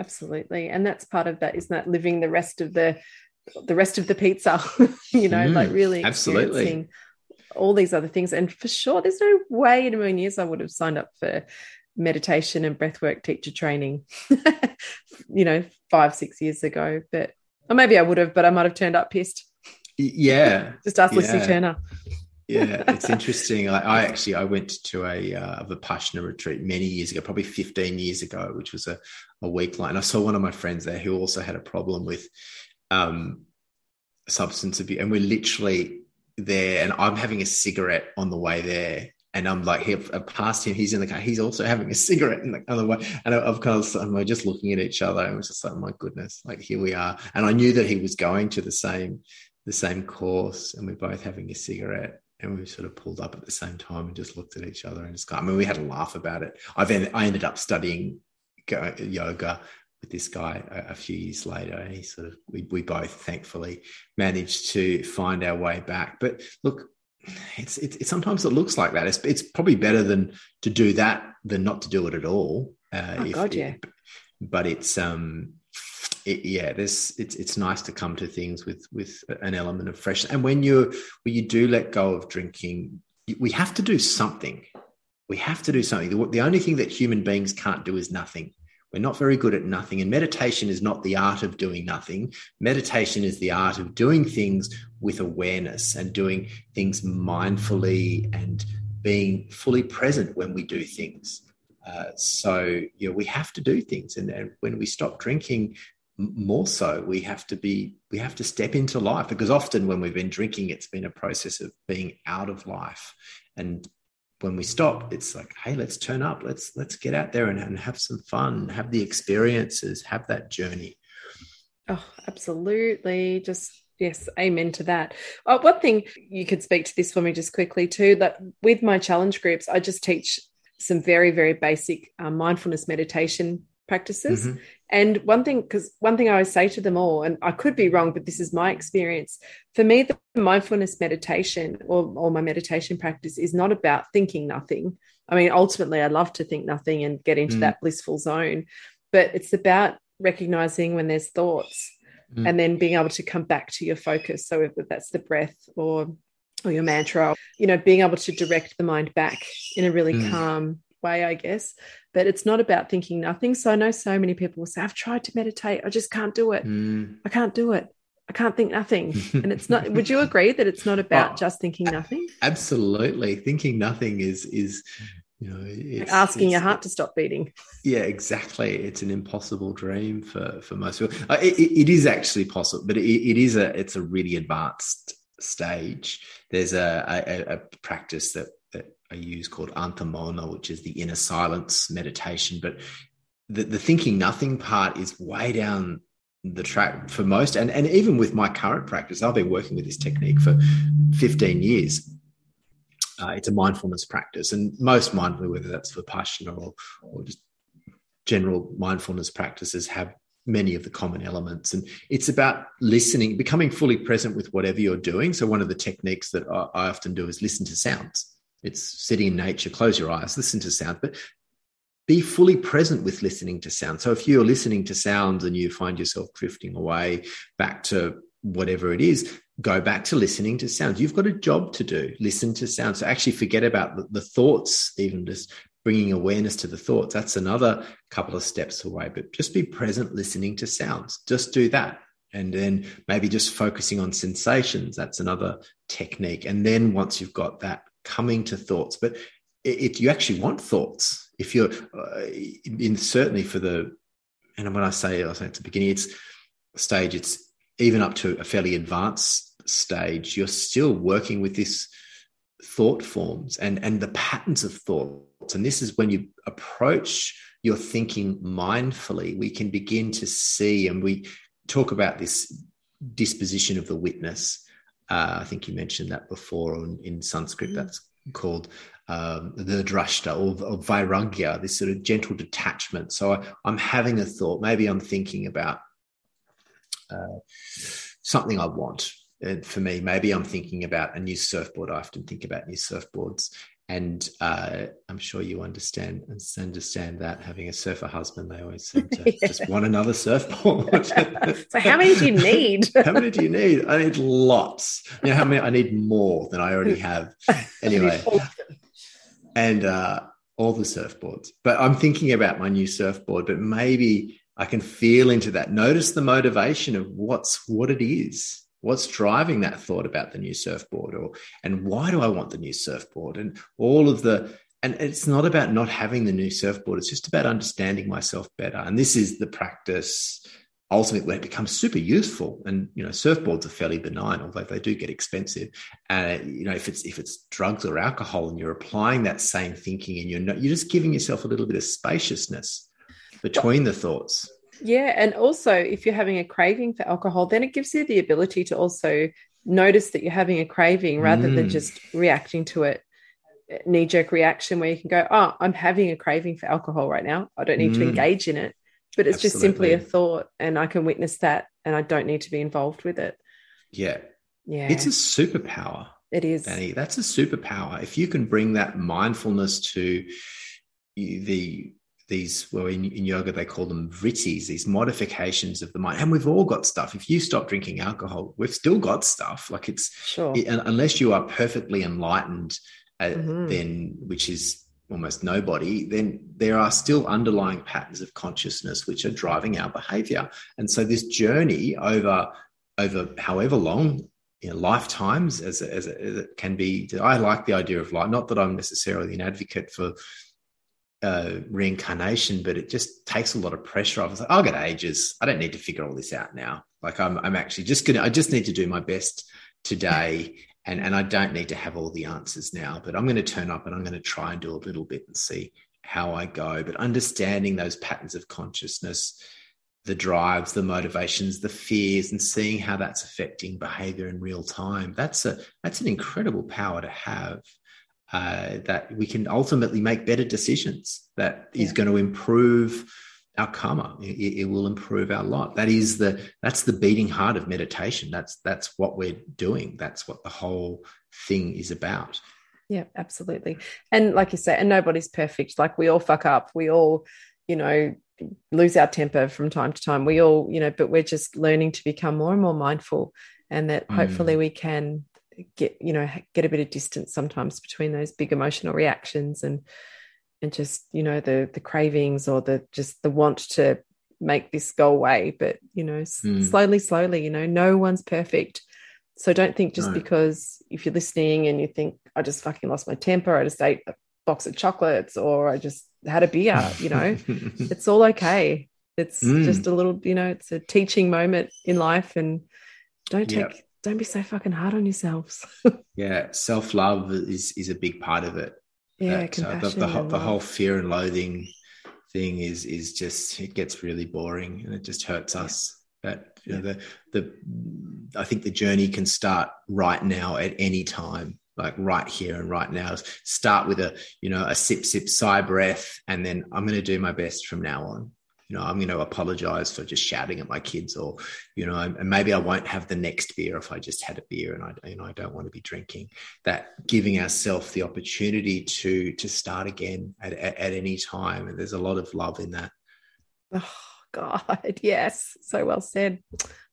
absolutely. And that's part of that, isn't that living the rest of the the rest of the pizza, you know, Mm, like really absolutely. All these other things. And for sure, there's no way in a million years I would have signed up for meditation and breathwork teacher training, you know, five, six years ago. But or maybe I would have, but I might have turned up pissed. Yeah Just ask Lucy Turner. yeah it's interesting I, I actually i went to a uh, vipassana retreat many years ago probably 15 years ago which was a, a week long and i saw one of my friends there who also had a problem with um substance abuse and we're literally there and i'm having a cigarette on the way there and I'm like, here, I uh, passed him. He's in the car. He's also having a cigarette in the other way. And I- I've kind of, we're just looking at each other. And we're just like, oh my goodness, like here we are. And I knew that he was going to the same, the same course, and we're both having a cigarette. And we sort of pulled up at the same time and just looked at each other and just, I mean, we had a laugh about it. I've, I ended up studying yoga with this guy a, a few years later. And he sort of, we, we both thankfully managed to find our way back. But look, it's, it's, it sometimes it looks like that. It's, it's probably better than to do that than not to do it at all. Uh, Oh, God, yeah. But it's um, it, yeah, this it's it's nice to come to things with with an element of fresh. And when you when you do let go of drinking, we have to do something. We have to do something. The, the only thing that human beings can't do is nothing. We're not very good at nothing. And meditation is not the art of doing nothing. Meditation is the art of doing things with awareness and doing things mindfully and being fully present when we do things. Uh, so, you know, we have to do things. And, and when we stop drinking, more so we have to be we have to step into life because often when we've been drinking it's been a process of being out of life and when we stop it's like hey let's turn up let's let's get out there and, and have some fun have the experiences have that journey oh absolutely just yes amen to that oh, one thing you could speak to this for me just quickly too that with my challenge groups i just teach some very very basic um, mindfulness meditation practices. Mm-hmm. And one thing, because one thing I always say to them all, and I could be wrong, but this is my experience. For me, the mindfulness meditation or, or my meditation practice is not about thinking nothing. I mean, ultimately, I love to think nothing and get into mm. that blissful zone, but it's about recognizing when there's thoughts mm. and then being able to come back to your focus. So if that's the breath or or your mantra, you know, being able to direct the mind back in a really mm. calm way, I guess. But it's not about thinking nothing. So I know so many people will say, I've tried to meditate, I just can't do it. Mm. I can't do it. I can't think nothing. And it's not, would you agree that it's not about oh, just thinking nothing? Absolutely. Thinking nothing is, is, you know, it's, asking your heart to stop beating. Yeah, exactly. It's an impossible dream for, for most people. Uh, it, it is actually possible, but it, it is a, it's a really advanced stage. There's a, a, a practice that I use called Antar Mouna, which is the inner silence meditation. But the, the thinking nothing part is way down the track for most. And, and even with my current practice, I've been working with this technique for 15 years. Uh, it's a mindfulness practice, and most mindfulness, whether that's Vipassana or, or just general mindfulness practices, have many of the common elements. And it's about listening, becoming fully present with whatever you're doing. So, one of the techniques that I often do is listen to sounds. It's sitting in nature, close your eyes, listen to sound, but be fully present with listening to sound. So if you're listening to sounds and you find yourself drifting away back to whatever it is, go back to listening to sounds. You've got a job to do. Listen to sounds. So actually forget about the, the thoughts, even just bringing awareness to the thoughts. That's another couple of steps away, but just be present listening to sounds. Just do that. And then maybe just focusing on sensations. That's another technique. And then once you've got that coming to thoughts. But if you actually want thoughts, if you're uh, in certainly for the, and when I say I say at the beginning, it's stage, it's even up to a fairly advanced stage, you're still working with this thought forms and and the patterns of thoughts. And this is when you approach your thinking mindfully, we can begin to see, and we talk about this disposition of the witness uh, I think you mentioned that before in, in Sanskrit. Mm-hmm. That's called um, the drashta or, or vairagya, this sort of gentle detachment. So I, am having a thought. Maybe I'm thinking about uh, something I want. And for me, maybe I'm thinking about a new surfboard. I often think about new surfboards, and uh, I'm sure you understand understand that having a surfer husband, they always seem to yeah. just want another surfboard. so how many do you need? how many do you need? I need lots. You know how many? I need more than I already have. Anyway, and uh, all the surfboards. But I'm thinking about my new surfboard. But maybe I can feel into that. Notice the motivation of what's what it is what's driving that thought about the new surfboard or and why do i want the new surfboard? And all of the and it's not about not having the new surfboard it's just about understanding myself better. And this is the practice ultimately where it becomes super useful. And you know surfboards are fairly benign although they do get expensive. And uh, you know if it's if it's drugs or alcohol and you're applying that same thinking and you're not you're just giving yourself a little bit of spaciousness between the thoughts yeah. And also, if you're having a craving for alcohol, then it gives you the ability to also notice that you're having a craving rather mm. than just reacting to it knee jerk reaction where you can go, Oh, I'm having a craving for alcohol right now. I don't need mm. to engage in it. But it's Absolutely. just simply a thought, and I can witness that, and I don't need to be involved with it. Yeah. Yeah. It's a superpower. It is. Danny, that's a superpower. If you can bring that mindfulness to the these well in, in, yoga they call them vrittis these modifications of the mind and we've all got stuff if you stop drinking alcohol we've still got stuff like it's sure. it, unless you are perfectly enlightened uh, mm-hmm. then which is almost nobody, then there are still underlying patterns of consciousness which are driving our behavior. And so this journey over over however long you know, lifetimes as, as, as, it can be. I like the idea of life. Not that I'm necessarily an advocate for uh, reincarnation, but it just takes a lot of pressure off. Like, I'll get ages. I don't need to figure all this out now. Like I'm, I'm actually just gonna. I just need to do my best today, and and I don't need to have all the answers now. But I'm going to turn up and I'm going to try and do a little bit and see how I go. But understanding those patterns of consciousness the drives, the motivations, the fears, and seeing how that's affecting behavior in real time. That's a that's an incredible power to have. Uh, that we can ultimately make better decisions. That yeah. is going to improve our karma. It, it, will improve our lot. That is the that's the beating heart of meditation. That's that's what we're doing. That's what the whole thing is about. Yeah, absolutely. And like you say, and nobody's perfect. Like we all fuck up. We all, you know, lose our temper from time to time. We all, you know, but we're just learning to become more and more mindful, and that mm. hopefully we can get, you know, get a bit of distance sometimes between those big emotional reactions and and just you know the the cravings or the just the want to make this go away. But you know, mm. slowly, slowly, you know, no one's perfect. So don't think just no. because if you're listening and you think I just fucking lost my temper, I just ate a box of chocolates or I just had a beer, you know, it's all okay. It's mm. just a little, you know, it's a teaching moment in life and don't take, yep. Don't be so fucking hard on yourselves. yeah. Self love is, is a big part of it. Yeah. That, uh, the, the, whole, the whole fear and loathing thing is, is just, it gets really boring and it just hurts yeah. us. But you know, the, the, I think the journey can start right now at any time like right here and right now. Start with a, you know, a sip, sip, sigh breath, and then I'm going to do my best from now on. You know, I'm going to apologize for just shouting at my kids, or you know, and maybe I won't have the next beer if I just had a beer and I, you know, I don't want to be drinking. That giving ourselves the opportunity to to start again at, at, at any time, and there's a lot of love in that. Oh God, yes, so well said.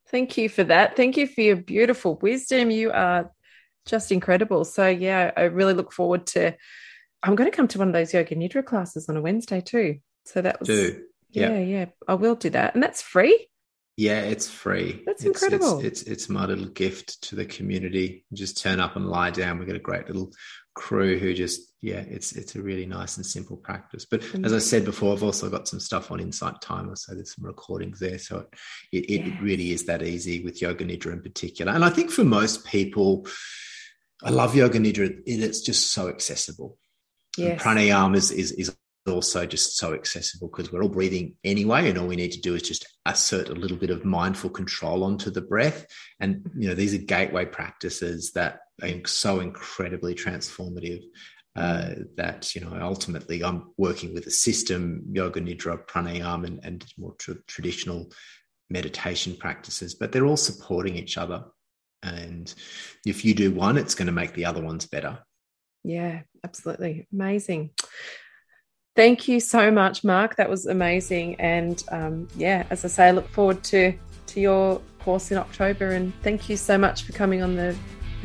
Thank you for that. Thank you for your beautiful wisdom. You are just incredible. So yeah, I really look forward to. I'm going to come to one of those yoga nidra classes on a Wednesday too. So that was do. Yeah, yeah, yeah. I will do that, and that's free. Yeah, it's free. That's it's, incredible. It's, it's, it's my little gift to the community. Just turn up and lie down. We've got a great little crew who just yeah, it's it's a really nice and simple practice. But as I said before, I've also got some stuff on Insight Timer, so there's some recordings there. So it it, it really is that easy with yoga nidra in particular. And I think for most people I love yoga nidra. It's just so accessible. Yes. pranayama is, is, is also just so accessible because we're all breathing anyway, and all we need to do is just assert a little bit of mindful control onto the breath. And you know, these are gateway practices that are so incredibly transformative. Uh, that you know, ultimately, I'm working with a system, yoga nidra, pranayama, and, and more tra- traditional meditation practices, but they're all supporting each other. And if you do one, it's going to make the other ones better. Yeah, absolutely. Amazing. Thank you so much, Mark. That was amazing. And um, yeah, as I say, I look forward to, to your course in October. And thank you so much for coming on the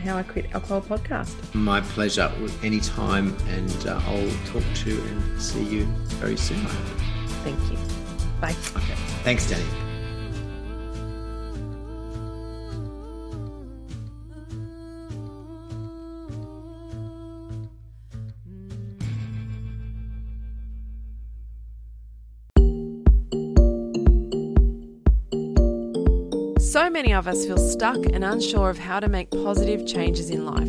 How I Quit Alcohol podcast. My pleasure. Anytime. And uh, I'll talk to and see you very soon. Thank you. Bye. Okay. Thanks, Danny. So many of us feel stuck and unsure of how to make positive changes in life.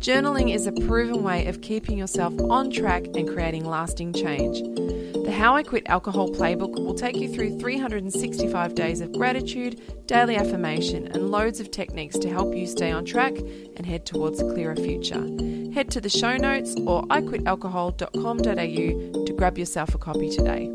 Journaling is a proven way of keeping yourself on track and creating lasting change. The How I Quit Alcohol Playbook will take you through 365 days of gratitude, daily affirmation, and loads of techniques to help you stay on track and head towards a clearer future. Head to the show notes or iquitalcohol.com.au to grab yourself a copy today.